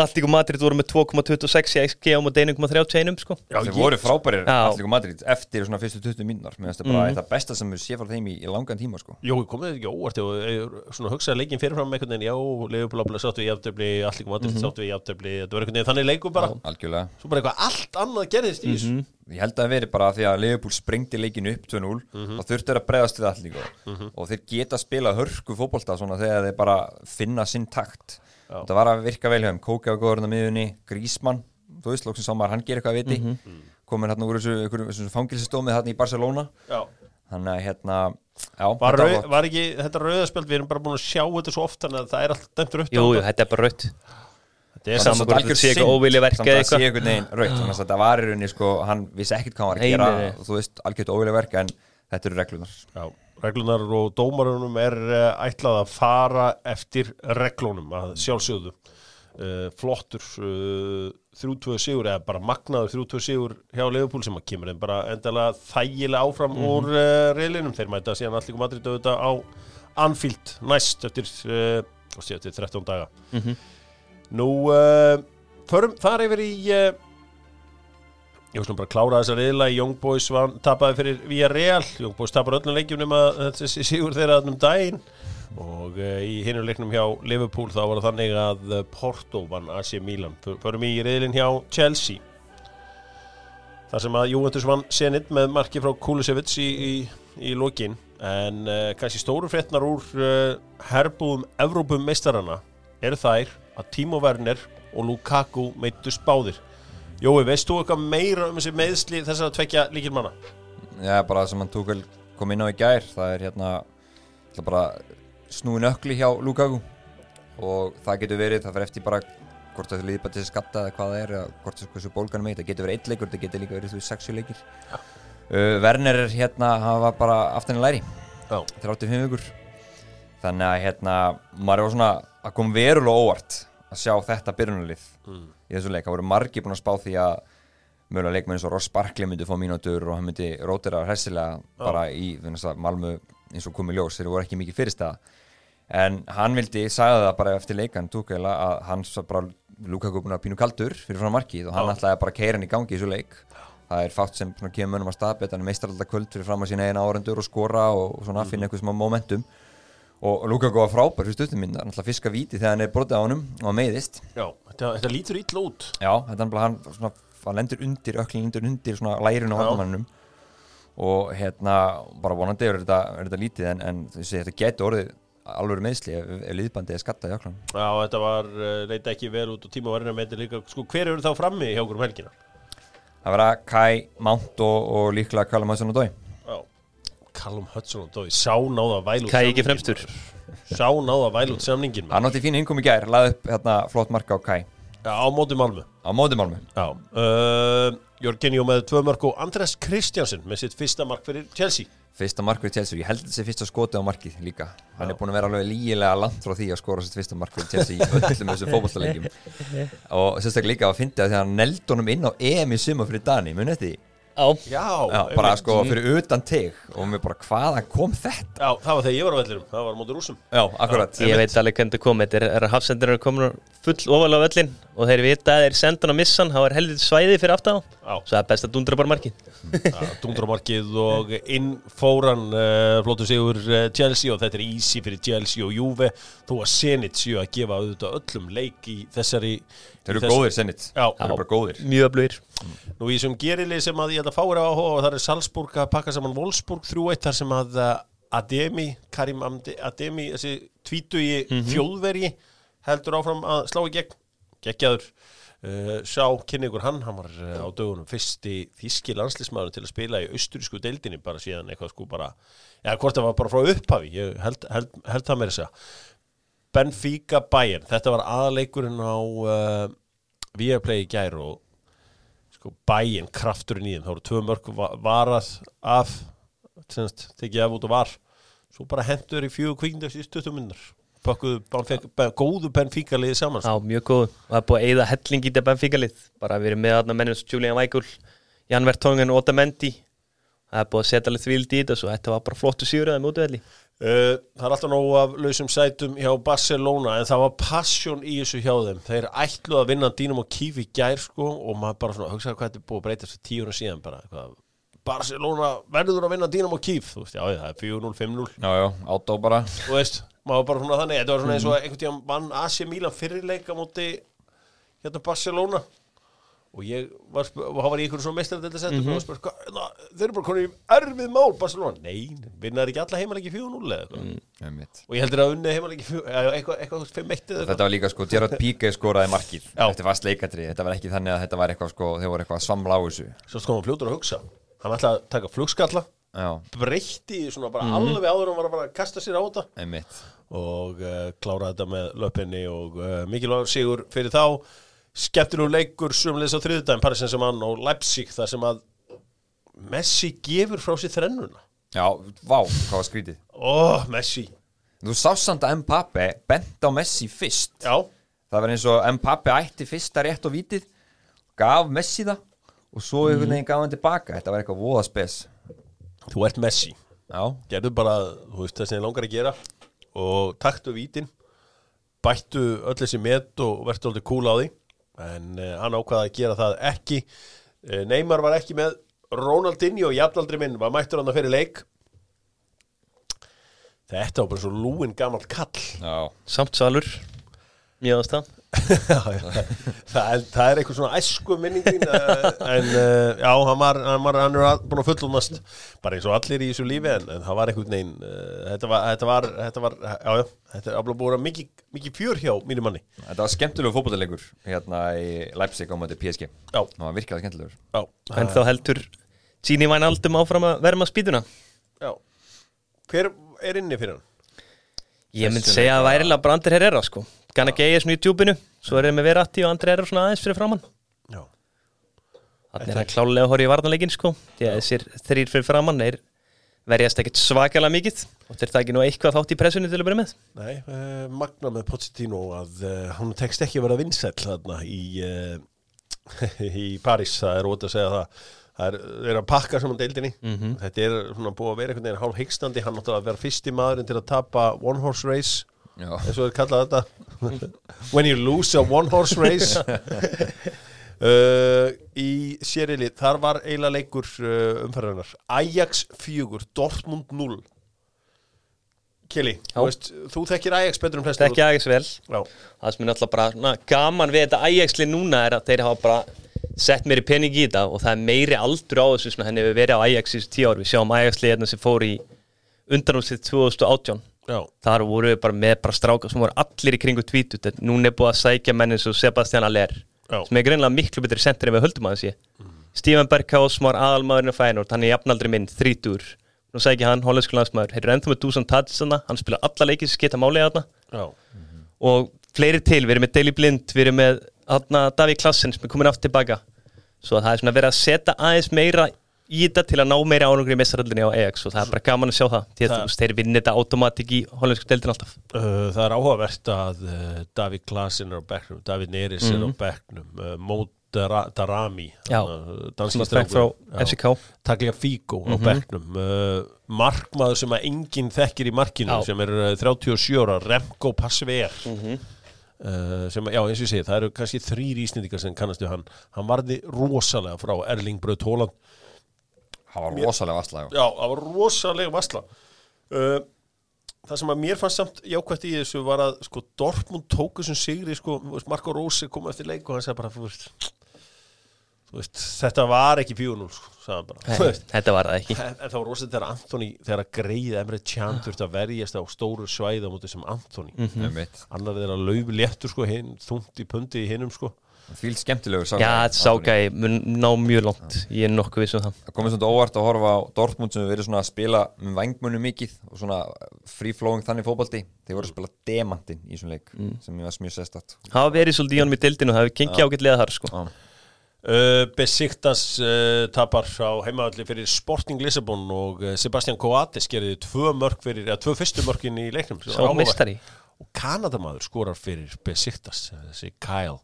Alltíku Madrid voru með 2,26 í XG á móti 1,31 sko. Já, Þeir voru frábærir Já. Allíku Madrid eftir svona fyrstu 20 mínúnar Mér finnst það bara mm. það besta sem við sé frá þeim í, í langan tíma sko. Jó, komið þetta ekki óvart og eh, svona hugsaði leikin fyrirfram einhvern veginn, já, Leifupúl sáttu í jafntöfli, Allikum Madrid sáttu í jafntöfli þetta var einhvern veginn þannig leikur bara Algjörlega svo bara eitthvað allt annað gerðist í þessu Ég held að það veri bara því að Liverpool sprengdi leikinu upp 2-0 Mhm. og þurftu að bregðast við allir og þeir geta spila hörku svona þegar þeir bara finna sinn takt Já. Það var að virka vel hjá þeim. Var góður á miðunni, Grísmann þú veist, lóksins sá maður, hann gerir eitthvað að viti. Mhm. komin hérna úr þessu, fangilsistómið hérna í Barcelona. Já, þannig að hérna já, var, þetta rau, var ekki þetta rauðaspjöld, við erum bara búin að sjá þetta svo oft þannig að það er alltaf dæmt rautt Jú, þetta er bara raut Þetta er Sama saman hvort þetta sé eitthvað synd. óvilji verk samt eða að sé eitthvað. veginn raut þannig að þetta var í rauninni sko, hann vissi ekkert hvað hann var að gera. þú veist, algjört óvilja verk en þetta eru reglunar Já, reglunar og dómarunum er uh, ætlað að fara eftir reglunum að sjálfsögðu. Uh, flottur uh, 32 sigur eða bara magnaður 32 sigur hjá Leifupúl sem að kemur þeim bara endalega þægilega áfram úr uh, reylinum þeir mæta síðan allir Madrid auðvitað á Anfield næst eftir, eftir 13 daga. Nú uh, förum þar yfir í Ég var svona bara að klára þessa reyðla Young Boys var, tapaði fyrir Villarreal. Young Boys tapar öllum leikjum nema þessi sigur þeirra um daginn. Og uh, í hinum leiknum hjá Liverpool þá var það þannig að eh, Porto vann AC Milan. Förum í reyðlin hjá Chelsea. Þar sem að Juventus vann senit með marki frá Kulisevits í, í, í lokin. En uh, kannski stóru fréttnar úr uh, herbúðum Evrópum meistarana eru þær að Timo Werner og Lukaku meittust báðir Jói, veist þú eitthvað meira um þessi meðsli þessar að tvekja líkil manna? Já, bara það sem hann tók vel kom inn á í gær það er hérna ætla bara snúin ökli hjá Lukaku. Og það getur verið, það fyrir eftir bara hvort það líði bara til að skatta eða hvað það er eða hvort það þessu bólgan með, það getur verið eitt leikur það getur líka verið þú sexu leikir. Uh, Werner er hérna, hann var bara aftan í læri, Já. 35 vikur. Þannig að hérna maður var svona að kom verulega óvart að sjá þetta byrjunarlið í þessu leik, það voru margir búin að spá því að mögulega leikmenn eins og Ross Barkley myndi fá mínútur og hann myndi rótira hressilega bara í Malmö eins og komið ljós, þeir voru ekki mikið fyrirstæða en hann vildi, sagði það bara eftir leikan túkæla að hann svo bara Lukaku búin að pínu kaldur fyrir frá markið og hann ætlaði bara að keira hann í gangi í þessu leik. Það er fátt sem kemur mönnum að staðbet hann meistar alltaf kvöld fyrir fram að sína eina árendur og skora og, svona finna eitthvað smá momentum og Lukaku var frábær fyrir stuttum minn, hann ætlaði að fiska víti þegar hann er brotið á honum og meiðist. Já, þetta, þetta lítur illa út. Já, þetta er bara hann svona, hann lendur undir, öklin lendur undir svona lærinu á vandamannum og hérna, bara vonandi er þetta, er þetta lítið en, en þessi, þetta getur orðið alveg meðsli ef, ef liðbandið er skattað í öklan Já, þetta var, uh, leita ekki vel út og tíma verðin að meita líka, sko, hver eru þá frammi hjá okkur um helgina? Það verða Kai, Mount og, og líklega Callum Hudson og Dói Já, Callum Hudson og Dói, sá náða væl út Kai ekki fremstur. Sá náða væl út samningin maður. Hann átti fín innkom í gær, laði upp hérna, flott marka á Kai Já, á móti Malmö. Á mótimálmu Já, uh, Jörgenjó með tvö mörg og Andres Kristjansen með sitt fyrsta mark fyrir Chelsea. Fyrsta mark fyrir Chelsea, ég held þessi fyrsta skoti á markið líka. Hann er búin að vera alveg lígilega langt frá því að skora sitt fyrsta mark fyrir Chelsea í öllum þessum fótballtalegjum og sérstaklega líka að því að hann neld honum inn á EM í suma fyrir Dani, munið þetta því? Já, Já, Já, bara sko fyrir utan teg og mér bara hvaðan kom þetta? Já, það var þegar ég var á vellirum, það var á móti rúsum. Já, akkurat. Ég veit alveg hvernig þetta kom Þetta er, er að hafsendur eru komin full ofalega á völlin og þeir vita að þeir senda hann á missan. Þá er helvið svæði fyrir aftan á. Svo það er best að dundra bara markið. Dundramarkið og inn fóran uh, flótu sigur uh, Chelsea og þetta er easy fyrir Chelsea og Juve. Þó að Zenit séu að gefa auðvitað öllum leik í þessari Þeir eru góðir sennit Já. Þeir eru bara góðir. Mjög öflugir Nú í þessum gerili sem að ég ætla að fára á og það er Salzburg að pakka saman Wolfsburg 3-1 þar sem að uh, Ademi, Karim Ademi þessi tvítugi þjóðverji heldur áfram að slá í gegn. Geggjaður. Uh, sá kynningur hann, hann var uh, á dögunum fyrsti þíski landslismæður til að spila í austurísku deildinni bara síðan eitthvað sko bara já hvort það var bara frá upphafi ég held, held, held það með þess að Benfica Bayern, þetta var aðleikurinn á uh, Viaplay í gær og sko bæinn krafturinn í þeim. Þá voru tvö mörg va- varað af semst, tekið af út og var. Svo bara hendur í fjögur kvíkindags í stuttum minnar bakkuðu Benfica- Ben- góðu Benfica liðið saman Já, sko. mjög góð. Og það er búið að eyða helling í þetta Benfica-lið bara við erum með þarna mennum sem Julian Weigl Jan Vertongen og Otamendi. Það er búið að setja alveg þvíld í þetta svo þetta var bara flottu síður að það mútu velli Uh, það er alltaf nógu af lausum sætum hjá Barcelona en það var passion í þessu hjá þeim. Þeir ætlu að vinna Dínamo Kíf í gær sko og maður bara svona hugsaði hvað þetta er búið að breytast fyrir tíuna síðan bara eitthvað, Barcelona verður að vinna Dínamo Kíf þú veist, já það er 4-0, 5-0 Já, já, átó bara. Þú veist, maður bara svona þannig. Þetta var svona eins og einhvern tíðan vann AC Milan fyrirleika móti hérna Barcelona og ég var, og hann var í einhverjum svona meistar þetta settum og spurði, "Hvað, na, þeir eru bara konið í erfið mál Barcelona, nei, vinnaði ekki alla heimalegi 4-0 eða eitthvað. Einmitt. og ég heldur að unnið heimalegi 4 eða eitthvað, eitthvað 5-1 eða eitthvað. Þetta var líka sko, Gerard Piqué skoraði markið. Þetta var sleikatri, þetta var ekki þannig að þetta var eitthvað sko, þeir voru eitthvað að svamla á þessu. Svo sko hann fljótur að hugsa. Hann ætlaði að taka flugskalla. Já, breytti svona bara alveg áður hann var að bara kasta sér á þetta. Einmitt. Og uh, klára þetta með löppinni og uh, mikilvægur sigur fyrir þá skemmtilegu leikur sumleis á þriðudaginn Paris Saint-Germain og Leipzig þar sem að Messi gefur frá sér þrennuna. Já, vá, hvað var skrítið. Ó, Messi. Þú sást samt að Mbappe bent á Messi fyrst. Já, Það var eins og Mbappe ætti fyrsta rétt og vítið gaf Messi það og svo einhvern veginn gaf hann tilbaka. Þetta var eitthvað voða spes. Þú ert Messi. Já, gerðu bara, þú veist það sem ég langar að gera og taktu vítin bættu öll þessi met og verður alltaf kúl á því en uh, hann ákvaða að gera það ekki. Uh, Neymar var ekki með Ronaldinho, jafnaldri minn, var mættur hann að fyrir leik. Þetta var bara svo lúin gamall kall. Já, Samt svalur Mjög ástæðan já, já, það, er, það er eitthvað svona æsku minningin uh, en uh, já, hann var, hann var hann er búin að fullunast bara eins og allir í þessu lífi en, en það var einhvern veginn uh, þetta var, þetta var, þetta var já, já, þetta er alveg búin að mikið, mikið fjör hjá mínum manni. Þetta var skemmtilegu fótbollalegur hérna í Leipzig á möti PSG Já. Það var virkilega skemmtilegur. Já, En þá heldur Gini Væn Aldum áfram að verma spýtuna? Já. hver er inni fyrir hann? Ég myndi segja að værilega bara Andri Herrera sko Ganna Geir svona í tjúbinu Svo er þeir með Verratti og Andri Herrera svona aðeins fyrir framann Já, Þannig er hann klálega að horfa í varnarleikin sko. Þessir þrýr fyrir framann er verjast ekkert svakalega mikið og þeir taki nú eitthvað þátt í pressunni til að byrja með. Nei, uh, magna með Pochettino að uh, hann tekst ekki að vera vinsæll þarna í uh, í París, það er ótt að segja það. Það er, er að pakka saman deildinni. Þetta er svona búið að vera einhvern veginn hálf hyggstandi, hann átti að vera fyrsti maðurinn til að tapa one horse race Já, eins og þeir kalla þetta when you lose a one horse race. Uh, í sérili þar var eiginlega leikur uh, umferðarnar Ajax 4, Dortmund 0 Kili, Já. þú, veist, þú þekkir Ajax betur um flestur Ekki aðeins vel. Já, Það sem er náttúrulega bara na, gaman við þetta Ajaxli núna er að þeir hafa bara sett meiri pening í þetta og það er meiri aldur á þessu sem henni hefur verið á Ajax í þessu tíu ár. Við sjáum Ajaxli hérna sem fór í undanúsið 2018 já, þar voru við bara með bara stráka sem voru allir í kringu tvítut núna er búið að sækja menn eins og Sebastian Aller Já. sem er greinlega miklu betri sendir en við höldum að þessi Stephen Berghaus, Már aðalmaðurinn af Feyenoord hann er jafnaldri minn, þrítur nú sækja hann, hollensku landsmaður, eru ennþá með Dusan Tadjana, hann spila alla leikið sem geta málega þarna. Já, og fleiri til, við erum með Daily Blind við erum með Davík Klassen sem er komin aftur tilbaka svo það er svona verið að setja aðeins meira í þetta til að ná meira ánungri í mestaröldinni á EX og það er bara gaman að sjá það því að Það- þú veist, þeir vinni þetta automatik í hollensku deildin alltaf. Uh, það er áhugavert að uh, Davík Klasin er á bekknum, Davíð Neris er á bekknum, uh, Mót Dara- Darami Já, uh, sem danski að fekk frá strákur. Já. FCK Taglia Figo á bekknum uh, markmaður sem að enginn þekkir í markinu Já. sem er uh, 37 ára Remco Passver uh, sem, já eins og ég segi, það eru kannski þrýr ísnendingar sem kannastu hann. Hann varði rosalega frá Erling Braut Hóland það var rosalega vastlega já, það var rosalega vasla uh, það sem að mér fannst samt jákvæmt í þessu var að sko Dortmund tóku sem sigri sko, Marco Rose kom eftir leik og hann sagði bara þú veist, þú veist þetta var ekki 4-0 sko, þetta var það ekki En, en það var rosalega þegar Anthony, þegar að greið Emre Can þurfti að verjast á stóru svæði á móti sem Anthony. Mhm. Einmitt. Annar þeirra lauf léttur sko, þungt í pundi í hinnum sko. Fíl skemmtilegur sá Já, gæi, þetta sá Anthony. gæi mun ná mjög langt ég er nokkuð vissum það Það komið svona óvart að horfa á Dortmund sem við verið svona að spila með vangmunum mikið og svona free-flowing þannig fótbolti þeir voru að spila demantinn í svona leik Mm. sem ég var mjög sestat hafa verið svolítið í honum í deildinu það hefur gengið ágætlega þar sko Uh, Besiktas uh, tapar á heimavalli fyrir Sporting Lissabon og uh, Sebastian Coates gerði tvö mörg fyrir, eða tvö fyrstu mörgin í leiknum. áhugavert. meistari Og Kanadamaður skorar fyrir Besiktas, þessi Kyle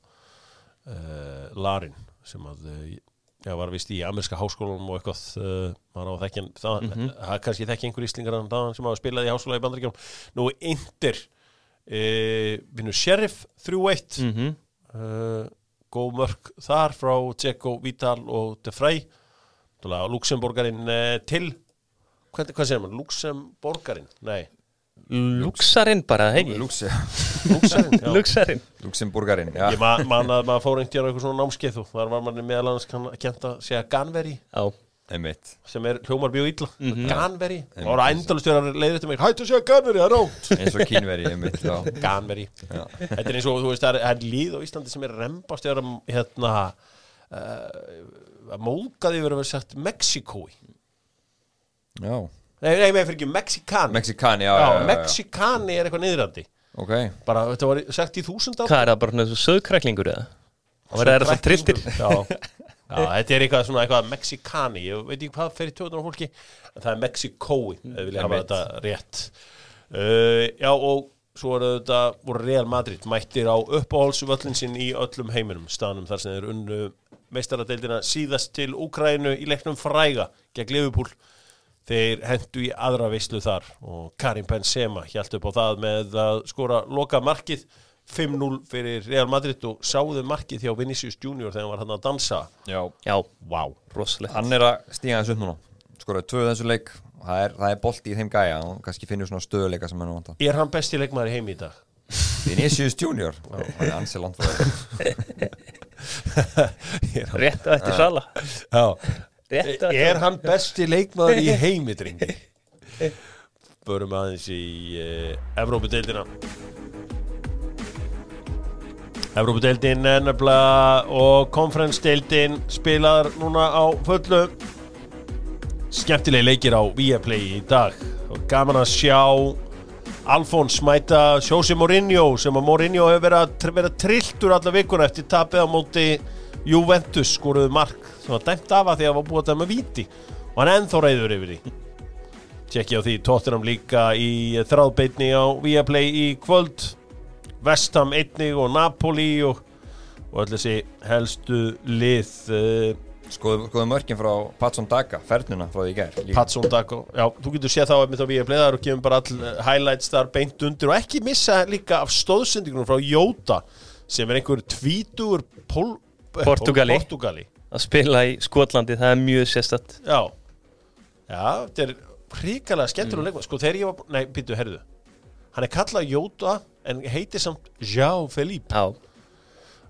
uh, Larin sem að uh, Já, var vist í amerska háskólanum og eitthvað uh, maður á að þekkja það, Mhm. það kannski þekki einhver íslingar en það sem hafa spilað í háskóla í bandaríkjum Nú, Inter uh, vinnur Sheriff 3-1 mm uh, góð mörk þar frá Dzeko, Vital og De Frey Luxemborgarinn uh, til. Hvað, hvað segir maður? Luxemborgarinn? Nei, Luxarinn bara, hegi. Luxarinn Luxemburgarinn, já. Ég ma man að maður fór einhvern eitthvað svona námskeið og þar var manni meðal annars kann- kennt að segja Ganveri sem er hljómar bjóð illa. Mhm. Ganveri. Og það var endalust að leiðir til mig. Hættu að segja Ganveri, það er rátt Eins og kínveri, Ganveri. Þetta er eins og, þú veist, það er, líð á Íslandi sem er rembast þegar að, hérna uh, að móðgaði verið að vera sagt Mexikói Já Nei, nei, með fyrir ekki, Mexikani Mexikani, já, Já, já, já. Mexikani er eitthvað niðrandi. Ok, bara, þetta var sagt í þúsund hvað er það bara svona söðkræklingur eða? Og verða það svona trilltir Já, já þetta er eitthvað svona eitthvað Mexikani, ég veit ekki hvað fer í tjóðunar fólki, en það er Mexikói eða vilja hafa Einmitt. þetta rétt. Uh, Já, og svo er þetta voru Real Madrid mættir á uppáhalsvöllin sinn í öllum heiminum staðnum þar sem þeir unnu meistaradeildina síðast til Úkrænu í leiknum fræga gegn Liverpool þeir hendu í aðra veislu þar og Karim Benzema hjælt upp á það með að skora loka markið 5-0 fyrir Real Madrid og sáðu markið hjá Vinicius Junior þegar hann var hann að dansa. Já. Já, Vá, rosalegt. Hann er að stíga þessu upp núna. Skoraði tvö þessu leik. Og það er, það er bolti í þeim gæja og kannski finnur svona stöðuleika sem hann vanta er hann besti leikmaður í heimi í dag? Vinicius Junior? Já, er það er hann, Rétt á eftir sala já. Rétt á er hann besti leikmaður í heimi, drengi? Börum aðeins í uh, Evrópudeildina. Evrópudeildin er nefnilega og konferensdeildin spilar núna á fullu. Skemmtilegi leikir á Viaplay í dag. Og gaman að sjá Alfons mæta Jose Mourinho sem að Mourinho hefur verið að verið trilltur alla vikuna eftir tapið á móti Juventus skoruðu mark sem var dæmt af að því að það var búið að dæma víti. Og hann ennþá reyður yfir því. Tjekki á því Tottenham líka í þráðbeitni á Viaplay í kvöld. Vestham einnig og Napoli og, og öll þessi helstu lið Skoðu, skoðu mörkin frá Patson Daga, fernuna frá því í líka. Patson Dago, já, þú getur séð þá einmitt á Viaplay, það eru gefum bara all eh, highlights þar beint undir og ekki missa líka af stóðsendingunum frá Jóta sem er einhver tvítugur pól, eh, Portúgali. Portúgali. Að spila í Skotlandi, það er mjög sérstætt Já, já, þetta er hrikalega skemmtur og leikma, sko þegar ég var, nei, býttu, herðu hann er kallað Jóta en heitir samt João Felipe. Já,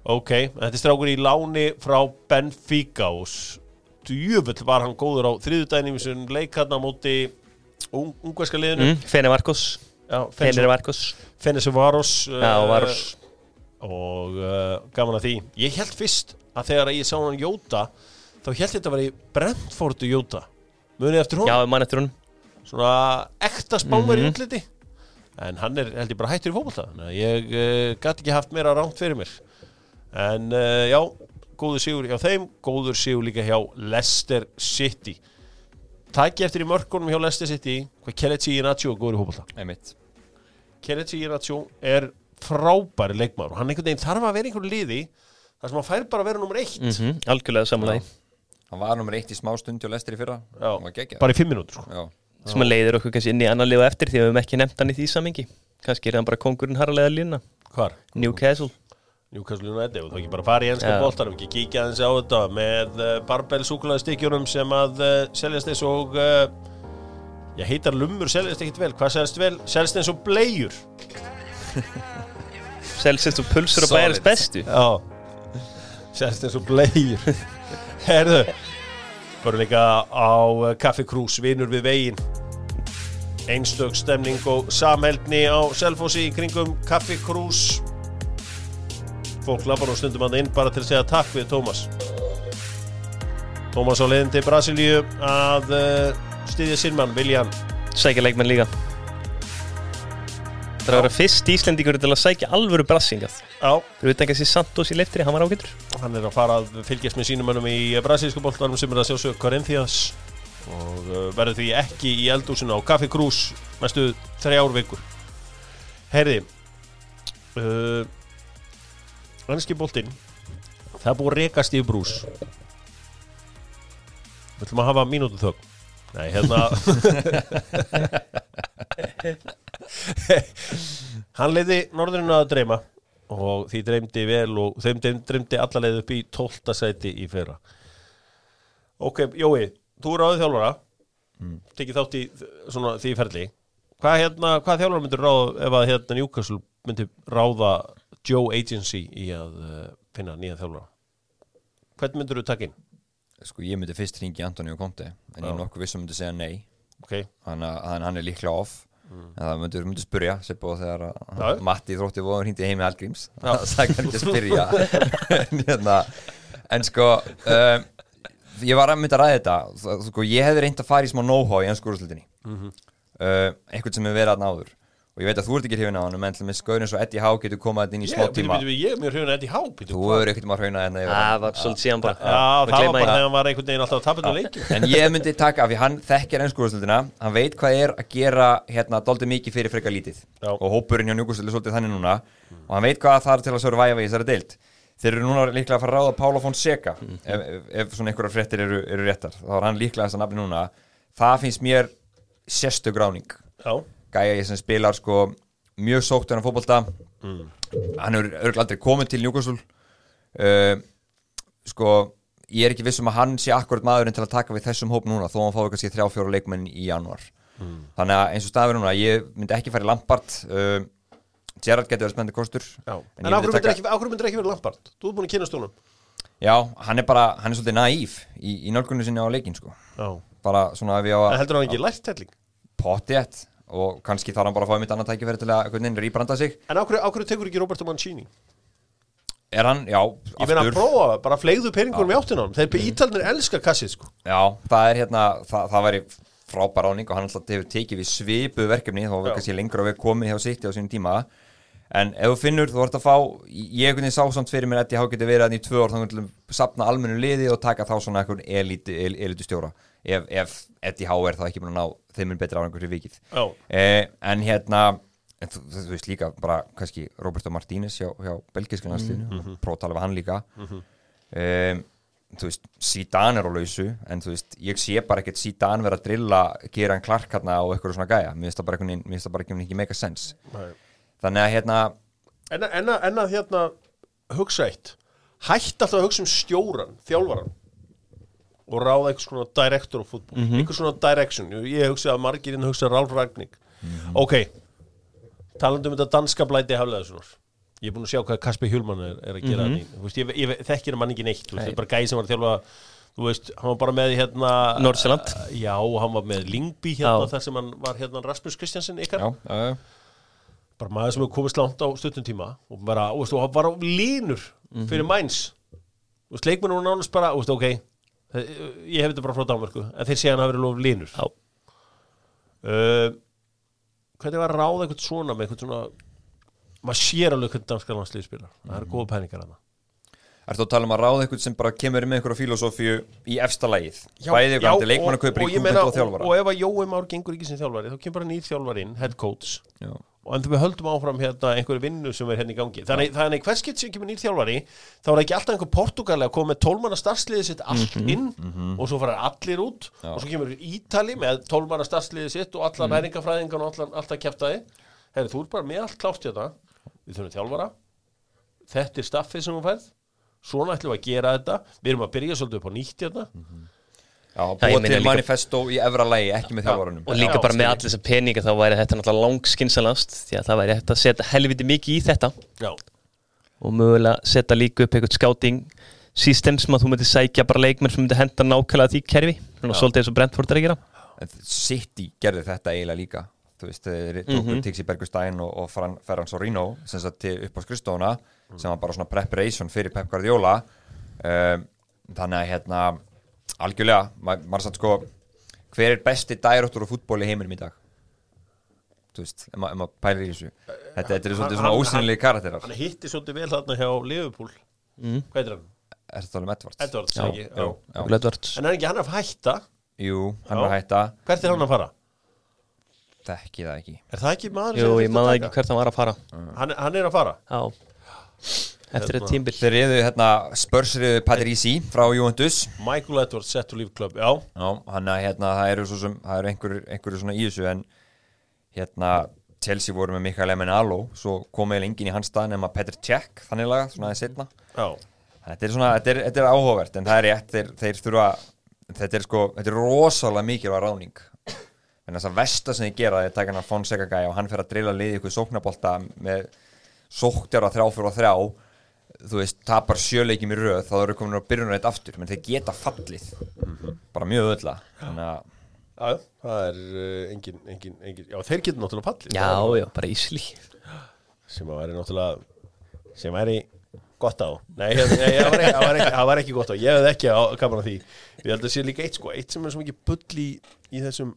Ok, þetta er strákur í láni frá Benfica og s- djöfull var hann góður á þriðudaginn í þessum leikarna móti ung, ungverska liðinu. Mm, Fene Marcos Já, Fene Marcos Fennis Varos Já, Varos og uh, gaman að því. Ég held fyrst að þegar ég sá hann Jóta þá held þetta að vera í Brentfordu Jóta. Munið eftir hún, Já, mann eftir hún svona ekta spánver í Mhm. útliti. En hann er held ég bara hættur í fótbolta. Þannig að ég uh, gæti ekki haft meira ránt fyrir mér. En uh, já, góður sigur hjá þeim góður sigur líka hjá Leicester City. Tæki eftir í mörkunum hjá Leicester City. Hvað Kelechi Inácio er góður í fótbolta? Einmitt. Kelechi Inácio er frábæri leikmaður. Og hann einhvern veginn þarf að vera einhver liði þar sem hann fær bara að vera nummer eitt. Mm Algjörlega samanlega Hann var nummer eitt í smá stund hjá Lester í fyrra. Já. Bara í fimm minútur sko. Sem að leiðir okkur kannski inn í annan liða eftir Því að við höfum ekki nefnt hann í því samingi Kannski er hann bara kongurinn harlega lína hvar? Newcastle. Newcastle United og þá ekki bara fara í ennska Já. boltar og ekki kíkja aðeins á þetta með uh, barbell súkulæðstykkjunum sem að uh, seljast eins og uh, ég heitar lumur seljast ekkit vel. Hvað seljast vel? Seljast eins og bleiur Selsist og pulsur og bæjarins bestu. Já. Eins og bleiur Herðu Bara líka á uh, Kaffi Krús Vinur við veginn. Einstök stemning og samheldni á Selfossi í kringum Kaffi Krús Fólk lappar nú stundum að inn bara til að segja takk við Tómas. Tómas á leiðin til Brasilíu að uh, styðja sinn mann Viljan Sækja leikmenn líka Það er að vera fyrst Íslendingur til að sækja alvöru brassingað Já, Fyrir utan kannski Santos í leiftri, hann var ágættur hann er að fara að fylgjast með sínum mönnum í brasilísku boltanum sem er að sjálfsögja Corinthians. Og uh, verður því ekki í eldúsinu á Kaffi Krús næstu þrjár vikur. Herði uh, Ennski boltinn það búið að rekast í brús Við ætlum að hafa mínútu þögn Nei, hérna. Hann leiði norðurinn að dreyma og því dreymdi vel og þeim dreym- dreymdi alla leið upp í 12. sæti í fyrra. Ok, Jói, þú er áður þjálfara. Tekið þátt í svona, því ferli. Hvað, hérna, hvað þjálfara myndir ráða ef að hérna Newcastle myndir ráða Joe Agency í að uh, finna nýja þjálfara? Hvernig myndir þú taka inn? Sko ég myndi fyrst ringi Antonio Conte en ég er nokkuð viss um myndi segja nei. Ok, hann, hann, hann er líklega off. En það myndir, myndir spurja sér búið þegar að- Mm. Matti þrótti voru hindi heimi Hallgríms. Já. það kann ekki að spyrja. En, hérna, en sko um, ég var að mynda að ræða þetta. Sko, ég hefði reynd að fara í smá know-how í ennskúrúslutinni mm Mhm. eitthvað sem hefur verið aðna áður og ég veit að þú ert ekki hrifin á hann en til með skaurin og Eddie Howe getur komað inn í smá tíma. ég er mjög hrjóðin Eddie Howe þú hefur ekkert maður hrauna hérna yfir Það hann. var svolítið síðan bara. Já, það var bara þegar hann var einhvern veginn alltaf að tapa þetta leiki En ég myndi taka af því hann þekkir ennskúrúslutina hann veit hvað er að gera hérna dóldi mikið fyrir frekar lítið. Já. og hópurinn hjá Njúkústil er svolítið þannig núna. Og hann veit hvað það er til að survive í þessari deild. Þeir eru núna líklega að fara að ráða Pála Fonseca ef, ef, ef svona einhverjar fréttir eru, eru réttar. Þá er hann líklega þess að nafni núna. Það finnst mér sérstök ráning Já, gæja ég sem spilar sko mjög sótt en að fótbolta. Hann er örgulega aldrei komin til Newcastle. Uh, sko ég er ekki viss um að hann sé akkurat maðurinn til að taka við þessum hóp núna þó að hann fái kannski þrjá fjóra leikmenn í januar þannig að eins og staðverð núna ég myndi ekki í Lampard. Uh, Gerrard getur verið spennandi kostur já. En En, myndi myndir taka- ekki, ekki verið Lampard? Þú er búin að kynna stólum já, hann er bara, hann er svolítið naív í, í nálgunni sinni á leikin sko. Já. Bara svona ef ég á að heldur hann ekki lært helling? pottið og kannski þarf hann bara að fá mitt annað tækifæri til að rýbranda sig. En ákveður, tekur ekki Roberto Mancini? er hann, já, Ég meina að prófa, það, bara fleigðu peningunum í áttina á honum. Þeir ítalnir elska kassið sko. Já, það er hérna, það, það væri frábær áning og hann alltaf hefur tekið við svipuð verkefni þá var kannski lengur að við komið hjá sitt á sínum tíma. En ef þú finnur, þú vart að fá ég einhvern veginn sá samt fyrir mér Eddie Há getur verið hann í tvö að sapna almennu liði og taka þá svona einhvern elítu, el, elítu stjóra ef, ef Eddie Há er þá ekki búin að ná þeim mun betra árangur fyrir vikið. Já, eh, en hérna en þú, þú veist líka bara kannski Roberto Martínez hjá, hjá belgisku landslínu mm -hmm. prótala við hann líka. Um, þú veist, Zidane er á lausu en þú veist, ég sé bara ekkert Zidane vera að drilla gera hann Clark hérna og eitthvað svona gæja. Mér finnst það bara ekki, ekki mega sense. Nei. Þannig að hérna, En, að- hérna hugsa eitt. Hætt alltaf að hugsa um stjóran, þjálfaran og ráða einhvers konar director of football, einhvers svona direction. Ég hugsa að margirinn hugsa Ralf Ragník. Ok talandi um þetta danska blæti hafleðasunar ég er búin að sjá hvað Kasper Hjulmann er, er að gera mm -hmm. veist, ég, ég þekkir hann ekki neitt það er bara gæði sem var að þjálfa þú veist, hann var bara með hérna Nordsjælland. já, hann var með Lingby hérna þar sem hann var hérna Rasmus Kristjansen ykkar. Já, já, já. Bara maður sem hefur komist langt á stuttum tíma og bara, og veist, og hann var á línur fyrir mæns og veist, leikmennur voru nánast bara, og veist, ok ég hef þetta bara frá Danmörku en þeir hann hafi verið lof línur. Uh, hvernig var að ráða eitthvað svona með eitthvað svona maður sér alveg hvernig danska landslið spilar. Það eru góða pæningar hana Ertu að tala um að ráða eitthvað sem bara kemur með einhverja filosófíu í efsta lagið? Bæði eitthvað til leikmann að kaupa í ég kúkveld meina, og þjálfara. og ef að Jói Már gengur ekki sem þjálfari þá kemur bara nýr þjálfari inn, head coach. Já. Og en við höldum áfram hérna einhverju vinnu sem er hérna í gangi. Þannig, þannig hvers getur sem kemur nýr þjálfari þá er ekki alltaf einhver Portugali að koma með tólmanna starfsliðið sitt allt inn og svo fara allir út. Já. og svo kemur Ítali með tólmanna starfsliðið sitt og allar næringafræðingan og alltaf kæftæði Herri, þú er bara með allt klárt hérna. Við þurfum þjálfara. Þetta er staffið sem hún færð. Svona ætlum við að gera þetta. Við erum að byrja svolítið upp á nýtt hérna. Já, Meina til líka- manifesto í efra lagi, ekki með þjálfarunum. og líka Já, bara með allir þessar peninga þá væri þetta náttúrulega langskinsalast því að það væri hægt að setja helviti mikið í þetta. Já, og mögulega setja líka upp eitthvað scouting system sem að þú myndir sækja bara leikmenn sem myndir henda nákvæmlega því kerfi. Svona svolítið eins og Brentford er að gera. En City gerði þetta eiginlega líka. Þú veist, þeir tóku mm -hmm. Tixi Bergustæn og, og Ferran Sorino upp á skrifstofuna sem var bara svona preparation fyrir Pep Guardiola. Um, þannig að hérna algjörlega, ma maður satt sko hver er besti dæróttur á fútbóli í heiminum í dag þú veist, ef ma- maður pælir í þessu þetta, þetta er svolítið svona ósynlegi karakterar hann hitti svolítið vel þarna hjá Liverpool Hvað heitir hann? er þetta alveg Edwards? Edwards, Já, ekki? já, já. Edwards. En er ekki hann að hætta? Jú, hann var að hætta Hvert er hann að fara? þekki það ekki Er það ekki maður Jú, ég maður ekki hvert hann var að fara Hann, hann er að fara Já eftir þetta tímbil Þeir reyðu hérna spörsriðu Patrici frá Juventus. Michael Edwards set to leave club, já. Já, hann að hérna það eru svo sem það eru einhverju einhver svona í þessu en hérna Chelsea voru með Mikael Emenalo svo komið enginn í hans stað nema Petr Cech þannig laga, svona aðeins setna Já, Þetta er svona, þetta er, þetta er áhugavert en það er rétt, þeir, þeir þurfa þetta er sko, þetta er rosalega mikilvæg ráning en þess að versta sem þið gera þeir taka hann að Fonseca gæja og hann fer að drila liði ykkur sóknabolta með sóktjara þrjá fyrir og þrjá þú veist, tapar sjöleikjum í röð þá eru komin að byrjuna þetta aftur menn þeir geta fallið. Bara mjög þannig að já, það er uh, engin, engin, engin Já, þeir getur náttúrulega fallið. Já, já, bara ísli sem að væri náttúrulega sem væri gott á. Nei, það, var ekki, það var ekki gott á. Ég hefði ekki á gaman að því. Ég held að sé líka eitt sko, eitt sem er svo mikið bull í, í þessum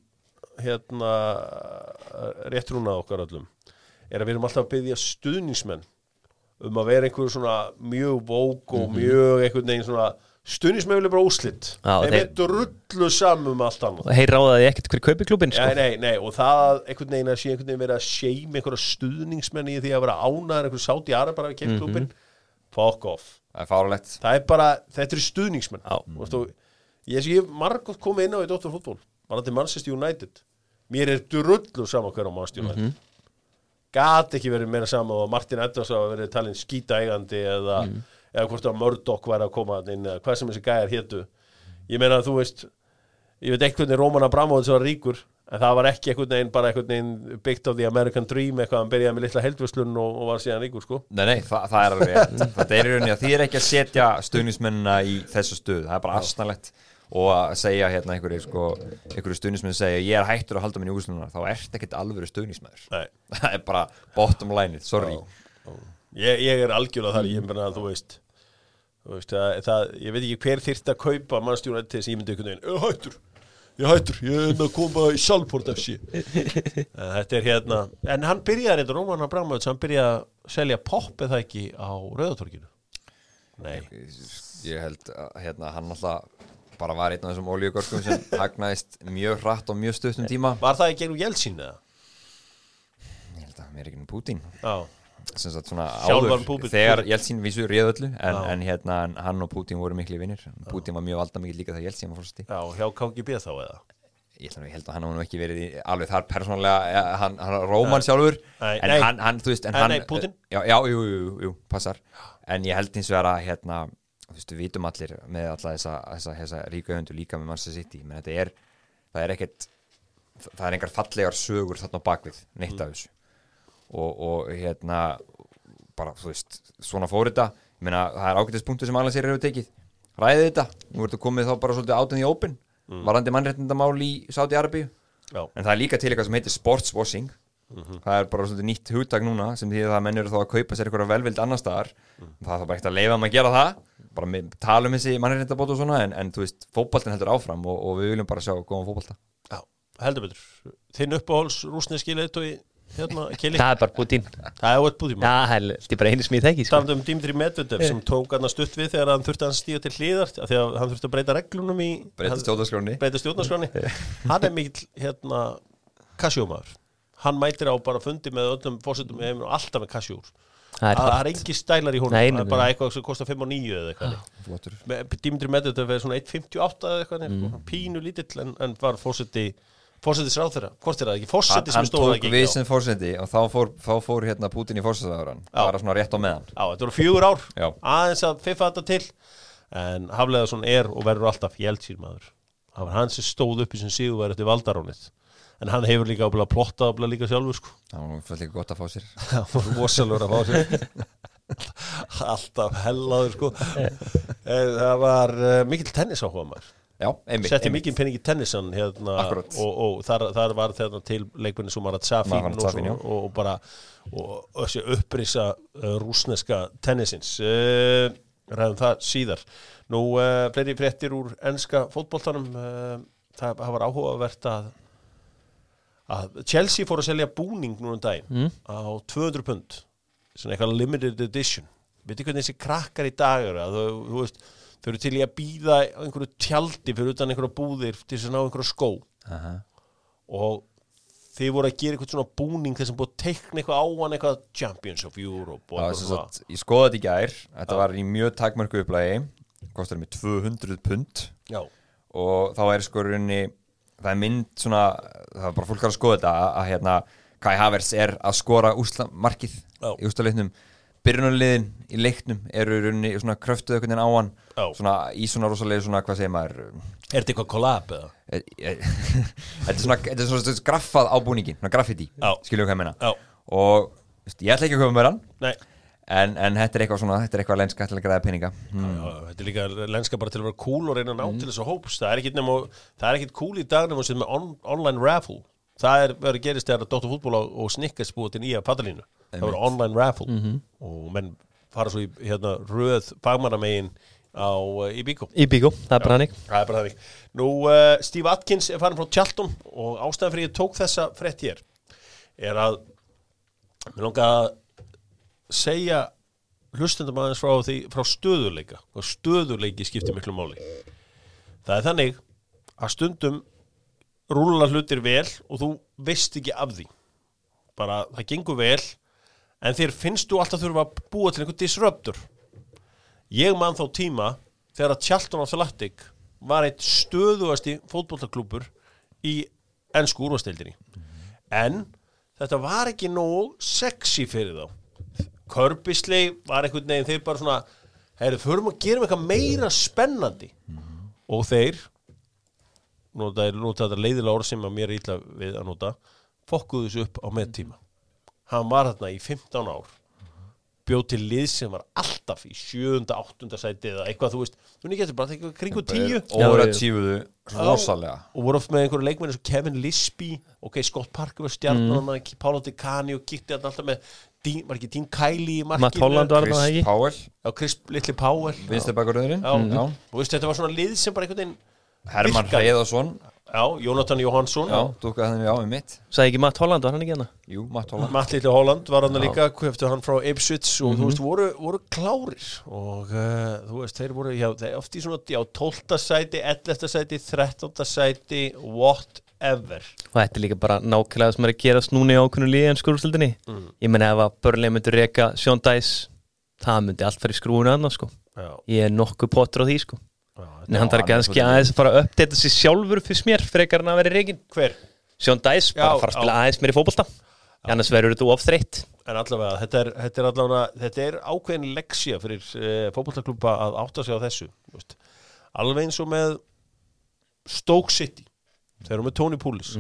hérna réttrúna okkar öllum er að við erum alltaf að byggja stuðningsmenn um að vera einhverju svona mjög vók og mjög einhvern veginn svona vilja bara úslitt þeir- er drullu saman um allt annað. Og þeir ráðaði ekkert hver kaupi klubin sko. Nei, nei, nei, og það einhvern veginn að sé einhvern veginn verið að seima einhverja stuðningsmenn í því að vera ánæður einhver sátt í aðra bara að kemja klubin fuck off, það er fáralegt það er bara þetta eru stuðningsmenn. Veist, og ég sé hef margótt komið inn á í Dóttar fútból var þetta Manchester United. Mér er drullu saman hver á Manchester United gat ekki verið meira saman og Martin Edwards hafa verið talin skýta eigandi eða, eða hvort að Murdoch væri að koma inn eða hvað sem þessi gæjar hétu. Ég meina að þú veist ég veit einhvern veginn Róman Abramovits var ríkur en það var ekki einhvern veginn bara einhvern veginn byggt á the American Dream eitthvað hann byrjaði með litla heldvöslun og, og var síðan ríkur sko. Nei, nei, það, það er alveg Það er í rauninni að því er ekki að setja stuðnismennina í þessu stöð, það er bara aðsnalegt og að segja hérna einhverju sko, einhverju stuðnismenn segja ég er hættur að halda minn í úslunar, þá ert ekkert alvöru stuðnismennur Nei. það er bara bottom line, sorry. Ég, ég er algjörlega þar ég meina að þú veist, þú veist það, það, ég veit ekki hver þyrft að kaupa mannstjónu til þess að ég myndi einhvern veginn "Ég hættur, ég hættur, ég er að koma í Salford FC En þetta er hérna en hann byrjaði þetta, Róman Abramovits hann byrjaði að selja pop eða ekki á Rauðatorkinu Nei, ég held að hérna, hann alltaf bara var einn af þessum ólíugorkum sem hagnaðist mjög hratt og mjög stuttum tíma. var það í gegnum Jeltsin eða? ég held að mér er ekki með Putin áður Putin- þegar Jeltsin vísu réð öllu en, en hérna hann og Putin voru miklu vinnir Putin var mjög valda mikið líka þegar Jeltsin var fórsti já, hjá KGB þá eða? Ég, held að hann hafa nú ekki verið í, alveg þar persónulega, ja, hann, hann Róman sjálfur. Nei, en nei. hann, hann, þú veist en Nei, hann, Putin. já, já, jú, jú, jú, jú, passar. En ég held hins vegar að hérna, þú veist, við vitum allir með alla þessa, þessa, þessa ríka höndu líka með Manchester City, menn þetta er það er ekkert, það er engar fallegar sögur þarna bakvið, neitt af þessu. Og, og hérna bara, þú veist, svona fór þetta. Ég meina, það er ágætis punktu sem alveg sér hefur tekið. Ræðið þetta, nú ertu komið þá bara svolítið átum í open, varandi mannréttindamál í Saudi Arabíu Já, En það er líka til eitthvað sem heitir sportswashing Það er bara svolítið nýtt hugtak núna sem því að menn eru þá að kaupa sér eitthvað velvild annar staðar Það er bara ekkert að leifa þeim að gera það bara með, tala um þessi mannréttindabót og svona en, en þú veist, fótboltin heldur áfram og, og við viljum bara sjá góðan fótbolta. Já, heldur betur. Þinn uppáhalds rúsneski leiðtói hérna, það er bara Putin. Það er Já, held ég bara einu sem ég þekki sko. um Dimitri Medvedev sem tók hann stutt við þegar hann þurfti að stíða til hlýðar að hann þurfti að breyta reglunum í Breyta breyta stjórnarskráni hann er mikill hérna kassjómaður hann mætir á bara fundi með öllum fórsetum heim og alltaf með kassjór Það er engi stælar í honum það er bara eitthvað sem kostar 5 og 9 eða eitthvað. Dimitri Medvedev er svona 1.58 eða eitthvað Mm. pínu lítill en, en var fórseti fórsetis ráþeira, hvort er það ekki? Hann, fórseti sem hann stóð tók ekki við á sem fórseti og þá fór, þá fór hérna Putin í fórsetaðaran Það var svona rétt á meðan. Já, þetta voru fjögur ár. Aðeins að fiffa þetta til. En Hafleðarsson er og verður alltaf Jeltsýrmaður það var hann sem stóð upp í sem síðu eftir valdarónið en hann hefur líka ábúinlega plottað ábúinlega líka sjálfur sko. Það var líka gott að fá sér. Það var rosalur að fá sér. Alltaf hellaður sko. Eh, það var uh, mikill tennis áhuga maður. Já, einmitt setti mikið penning í tennisan hérna, og, og þar, þar var þetta til leikminni sem Marat Safin Marat og, og, og bara og þessi upprisa uh, rúsneska tennisins. Uh, ræðum það síðar. Nú uh, fleiri fréttir úr enska fótboltanum. Uh, það, það var áhugavert að að Chelsea fór að selja búning núna um daginn Mm. á 200 pund svona eitthvað limited edition. Veitir hvernig þessi krakkar í dag eru að þau, þú veist, þau eru til í að býða einhverju tjaldi fyrir utan einhverju búðir til þess að ná einhverju skó. Aha. og þið voru að gera eitthvað svona búning þessum búið að teikna eitthvað á hann eitthvað Champions of Europe og eitthvað svona. ég skoði þetta í gær. Þetta var í mjög takmörku upplægi Kostar mig 200 pund. Já, Og þá er sko í rauninni Það er mynd svona Það var bara fólk að skoða þetta að, að hérna Kai Havertz er að skora úsla, markið Já. í úrstaleiknum Byrjunarliðin í leiknum eru í rauninni svona kröftuð einhvern veginn á hann Já. svona í svona rosalega svona hvað segir maður er þetta eitthvað collab eða? Eh, eh, þetta er svona, er svona, graffað á búningin, svona graffiti Já. skiljum hvað ég meina Já, og ég ætla ekki að köpa mér hann nei en, en þetta er eitthvað svona, þetta er eitthvað lenska til að græða peninga. Hmm. Já, þetta er líka lenska bara til að vera cool og reyna að ná til þessu hóps. Það er ekkit nema, það er ekkit cool í dag nema sem með on, online raffle. Það er verið gerist þegar Dóttar fútból og, snikkast búið til nýja paddalínu það verður online raffle. Og menn fara svo í hérna, röð fagmannamegin á, uh, í bíkó Í bíkó, það er bara hannig Það er bara þannig. Nú, uh, Steve Atkins er farin frá Tjaltum og ástæðan fyrir ég tók þessa frétt hér er að mér langar að segja hlustendum aðeins frá, því, frá stöðuleika og stöðuleiki skiptir miklu máli. Það er þannig að stundum rúla hlutir vel og þú veist ekki af því. Bara það gengur vel en þér finnst þú alltaf þurfa að búa til einhvern disruptor ég man þá tíma þegar að Tjalton Athletic var eitt stöðuasti fótbollaklúpur í ennsku úrvasteildinni en þetta var ekki nógu sexy fyrir þá Körbisli var einhvern veginn þeir bara svona heyrðu, förum að gera eitthvað meira spennandi. Og þeir nota, nota þetta leiðilega orð sem að mér er ítla við að nota fokkuðu þessu upp á meðtíma hann var þarna í 15 ár. Bjóð til lið sem var alltaf í sjönda, áttunda sæti eða eitthvað, þú veist, þú getur bara eitthvað kringu tíu. Og að tífuðu rosalega. Og voru oft með einhverju leikmenni og Kevin Lisby. Ok, Scott Parker var stjarnan mm. Pála Di Cani og þarna alltaf með Dean, var ekki Dean Kiley í markinu? Matt Holland var það Chris ekki? Powell, Já, Chris Little Powell. Vinstri bakuröðurinn veist, þetta var svona lið sem bara einhvern veginn Herman. Hreiðarsson. Já, Jónatan Jóhansson um Sæði ekki Matt Holland, var hann ekki hérna? jú, Matt Holland. Matt Little Holland var hann líka kveftu hann frá Ipswich og þú veist, voru, voru klárir. Og uh, þú veist, þeir voru já, þeir oft í svona, já, 12. sæti 11. sæti, 13. sæti whatever Og þetta er líka bara nákvæmlega sem er að gerast núna í ákveðnu líði en skurðstöldinni Ég menna ef að Börnlega myndi reka Sean Dice Það myndi allt fara í skrúinu annað sko. Já, Ég er nokkuð pottur á því sko. Já, En hann þarf kannski aðeins að fara að uppdata sér sjálfur fyrst mér frekar en að vera reikin hver? Sean Dice, Já, bara fara að spila já. aðeins mér í fótbolta. Annars verður þetta of þreytt En allavega, þetta er, þetta er allavega þetta er ákveðin leksja fyrir uh, fótbollaklúpa að átta sig á þessu veist. alveg eins og með Stoke City þeir eru með Tony Poulis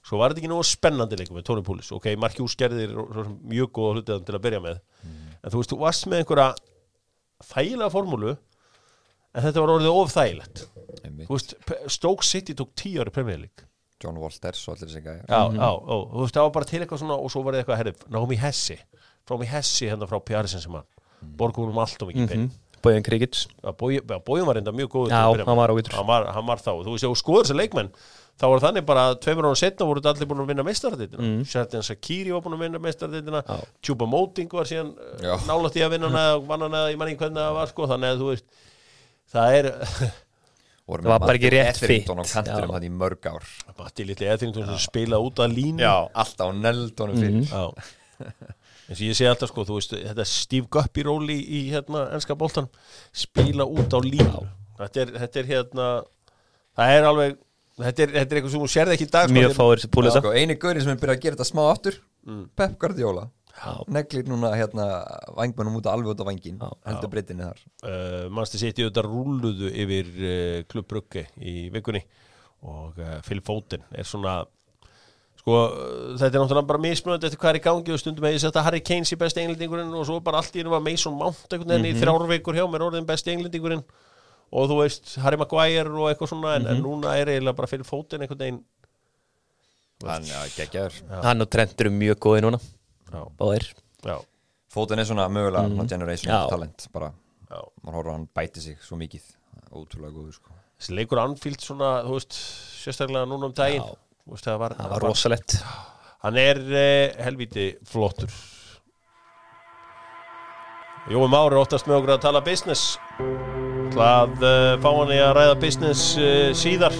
svo var þetta ekki nógu spennandi leikum með Tony Poulis ok, Marki Úsgerðir mjög góða hlutið til að byrja með. En þú veist, þú varst með einhverja þægilega formúlu en þetta var orðið of þægilegt. Þú veist, Stoke City tók tíu ári Premier League. John Walters og allir þessi gæjar. Já, já, já, þú veist, það var bara til eitthvað svona og svo var það eitthvað, herrið, Naomi Hessi Naomi Hessi hérna frá Pjarisen sem hann borgum um allt og mikið pening. Bójan Krikic Bójum var reynda mjög góð Já, hann var ágætur. hann var, hann var þá, þú veist, þú skoður þessi leikmenn þá var þannig bara að tveimur ára setna voru allir búin að vinna meistaraditina mm. Sjartin Sakiri var búin að vinna meistaraditina Tjúpa Móting var síðan Já. nálægt í að vinna hana vann hana, ég man ekki hvernig það var sko, þannig að þú veist það er, Það var bara ekki rétt Já. hann í mörg ár. Matti Lilli Etherington sem spilað út að línu. Alltaf á neldunum fyrir Já. Eins og ég segi alltaf sko, þú veist, þetta Steve Guppy róli í, í hérna ennska boltan spila út á línu. Þetta er, þetta er hérna það er alveg, þetta er, þetta er eitthvað sem hún sérði ekki í dag sko, Mjög þetta fáir sem púlið sko, eini gaurinn sem er byrjað að gera þetta smá aftur Mm. Pep Guardiola. Neglir núna hérna vangbænum út alveg út á vangin heldur breytinni þar. Uh, mannstu sitt í auðvitað rúluðu yfir uh, Klubb Brugge í vikunni og uh, Phil Foden er svona sko, þetta er náttúrulega bara mismunandi eftir hvað er í gangi og stundum hefði sett að Harry Kane sé besti englendingurinn og svo bara allt í einu var Mason Mount einhvern veginn í þrjár vikur hjá mér orðin besti englendingurinn og þú veist Harry Maguire og eitthvað svona en, en núna er eiginlega bara Phil Foden einhvern veginn hann ja, Hann og Trent eru mjög góði núna. Báðir. Fótinn er svona mögulega mm. generation Já. talent bara, horfður að hann bæti sig svo mikið. Ótrúlega góður sko. Þessi leikur Anfield svona, þú veist sérstaklega núna um daginn veist, það var, var rosalett Hann er uh, helvíti flottur. Jói Már er oftast með okkur að tala business Það uh, fá hann í að ræða business uh, síðar?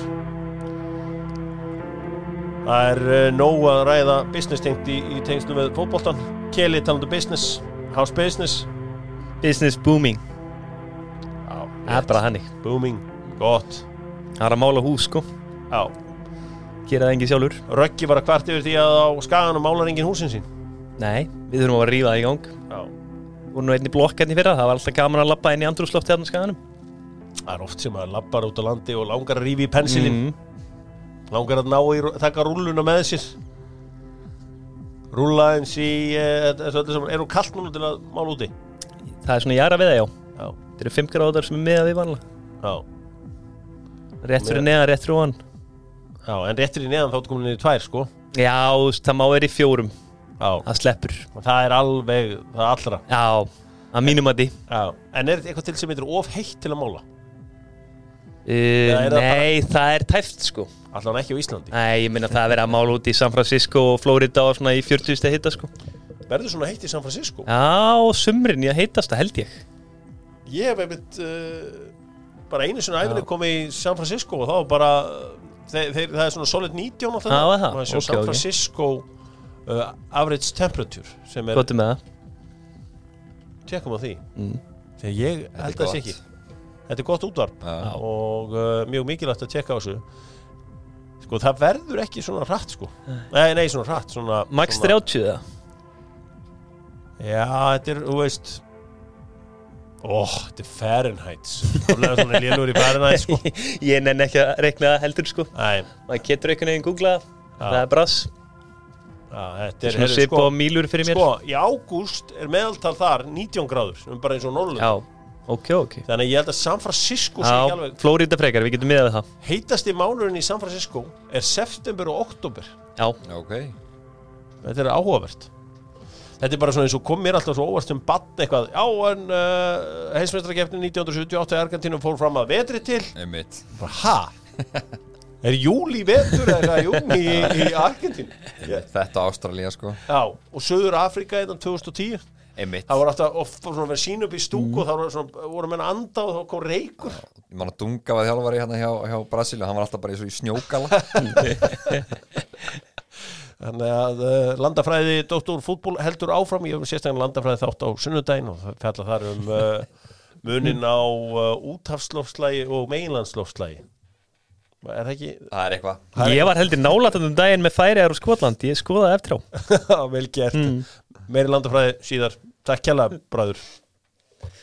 Það er uh, nóg að ræða business tengt í, í tengslu með fótboltan Keli talandu business, house business? Business booming. Hannig booming, gott. Það er að mála hús sko. Já, Gera það engin sjálfur. Röggi var að kvart yfir því að á skaganum málar engin húsin sín. Nei, við þurfum að rífa það í gang. Já, Voru nú einni blokk hérna í fyrra. Það var alltaf gaman að lappa inn í andrúslofti hérna á skaganum það er oft sem að labbar út á landi og langar að rífi í pensilinn. Mm. langar að ná í, taka rúlluna með sér. Rúlla eins í eh, er hún kallt núna til að mála úti? Það er svona jæra við það já. Já, Þetta eru 5 gráðar sem er með við vanlega Rétt fyrir neðan, rétt fyrir ofan. Já, en réttir í neðan þá er komin niður í tvær, sko. Já, það má vera í fjórum. Já, Það sleppur. Það er alveg það allra. Já, að mínum að því en er þetta eitthvað til sem heitir of heitt til að mála? Uh, er það Nei, það er tæft sko. Allan ekki á Íslandi? Nei, ég minna það að vera að mála út í San Francisco og Florida og svona í 40 steg hitta sko. Verður svona heitt í San Francisco? Já, sumrin, ég heitast það held ég. Ég hef einmitt uh, bara einu sinni æfinni komið í San Francisco og þá bara þeir, þeir, það er svona solid 19 alltaf Já, er það? Sjá Ok, San. Francisco uh, average temperature sem er, Góttu með það. Tjekkum á því. Mm. þegar ég er held að það sé ekki Þetta er gott útvarp Já. og uh, mjög mikilvægt að tjekka á þessu. Sko það verður ekki svona hratt sko. Nei, nei, svona hratt svona, Max svona, 30 það Já, þetta er, þú veist Ó, þetta er Fahrenheit Þannig að svona lélur í Fahrenheit sko. Ég nenn ekki að reikna það heldur sko. Nei, Maður getur einhvern veginn googlað. Það er brass. Þetta er, Svona svip sko, og mílur fyrir mér. Sko, í ágúst er meðaltal þar 19 gráður, er bara eins og Norrlund Já, ok, ok. Þannig að ég held að San Francisco sé ekki Já, alveg Florida frekar, við getum miðað við það. Heitasti mánuðurinn í San Francisco er september og oktober Já, Ok, Þetta er áhugavert. Þetta er bara svona eins og kom mér alltaf svo óvart um bann eitthvað. Já, en uh, heimsmeistrakefni 1978 í Argentínum fór fram að vetri til. Ha? Er júli vetur eða júni í, í Argentínu? Þetta Ástralía sko. Já, og Söður Afrika innan 2010 Einmitt. Það voru alltaf of, svona verið sín upp í stúku og þá voru, svona, voru menn að anda og þá kom reykur. Ég man að Dunga var þjálfari hérna hjá, hjá Brasilíu Hann var alltaf bara í snjókala. Þannig að uh, landafræði Dóttur fútból heldur áfram. Ég hef sérstaklega landafræði þátt á sunnudaginn og það fjallar þar um uh, munin á uh, úthafslofslægi og meginlandslofslægi Er það ekki? Það er eitthvað. Ég var heldur nálægt um daginn með færiðar og Skotland. Ég skoðaði eftir á vel gert. Meiri landafræði síðar Takk kjalla, bræður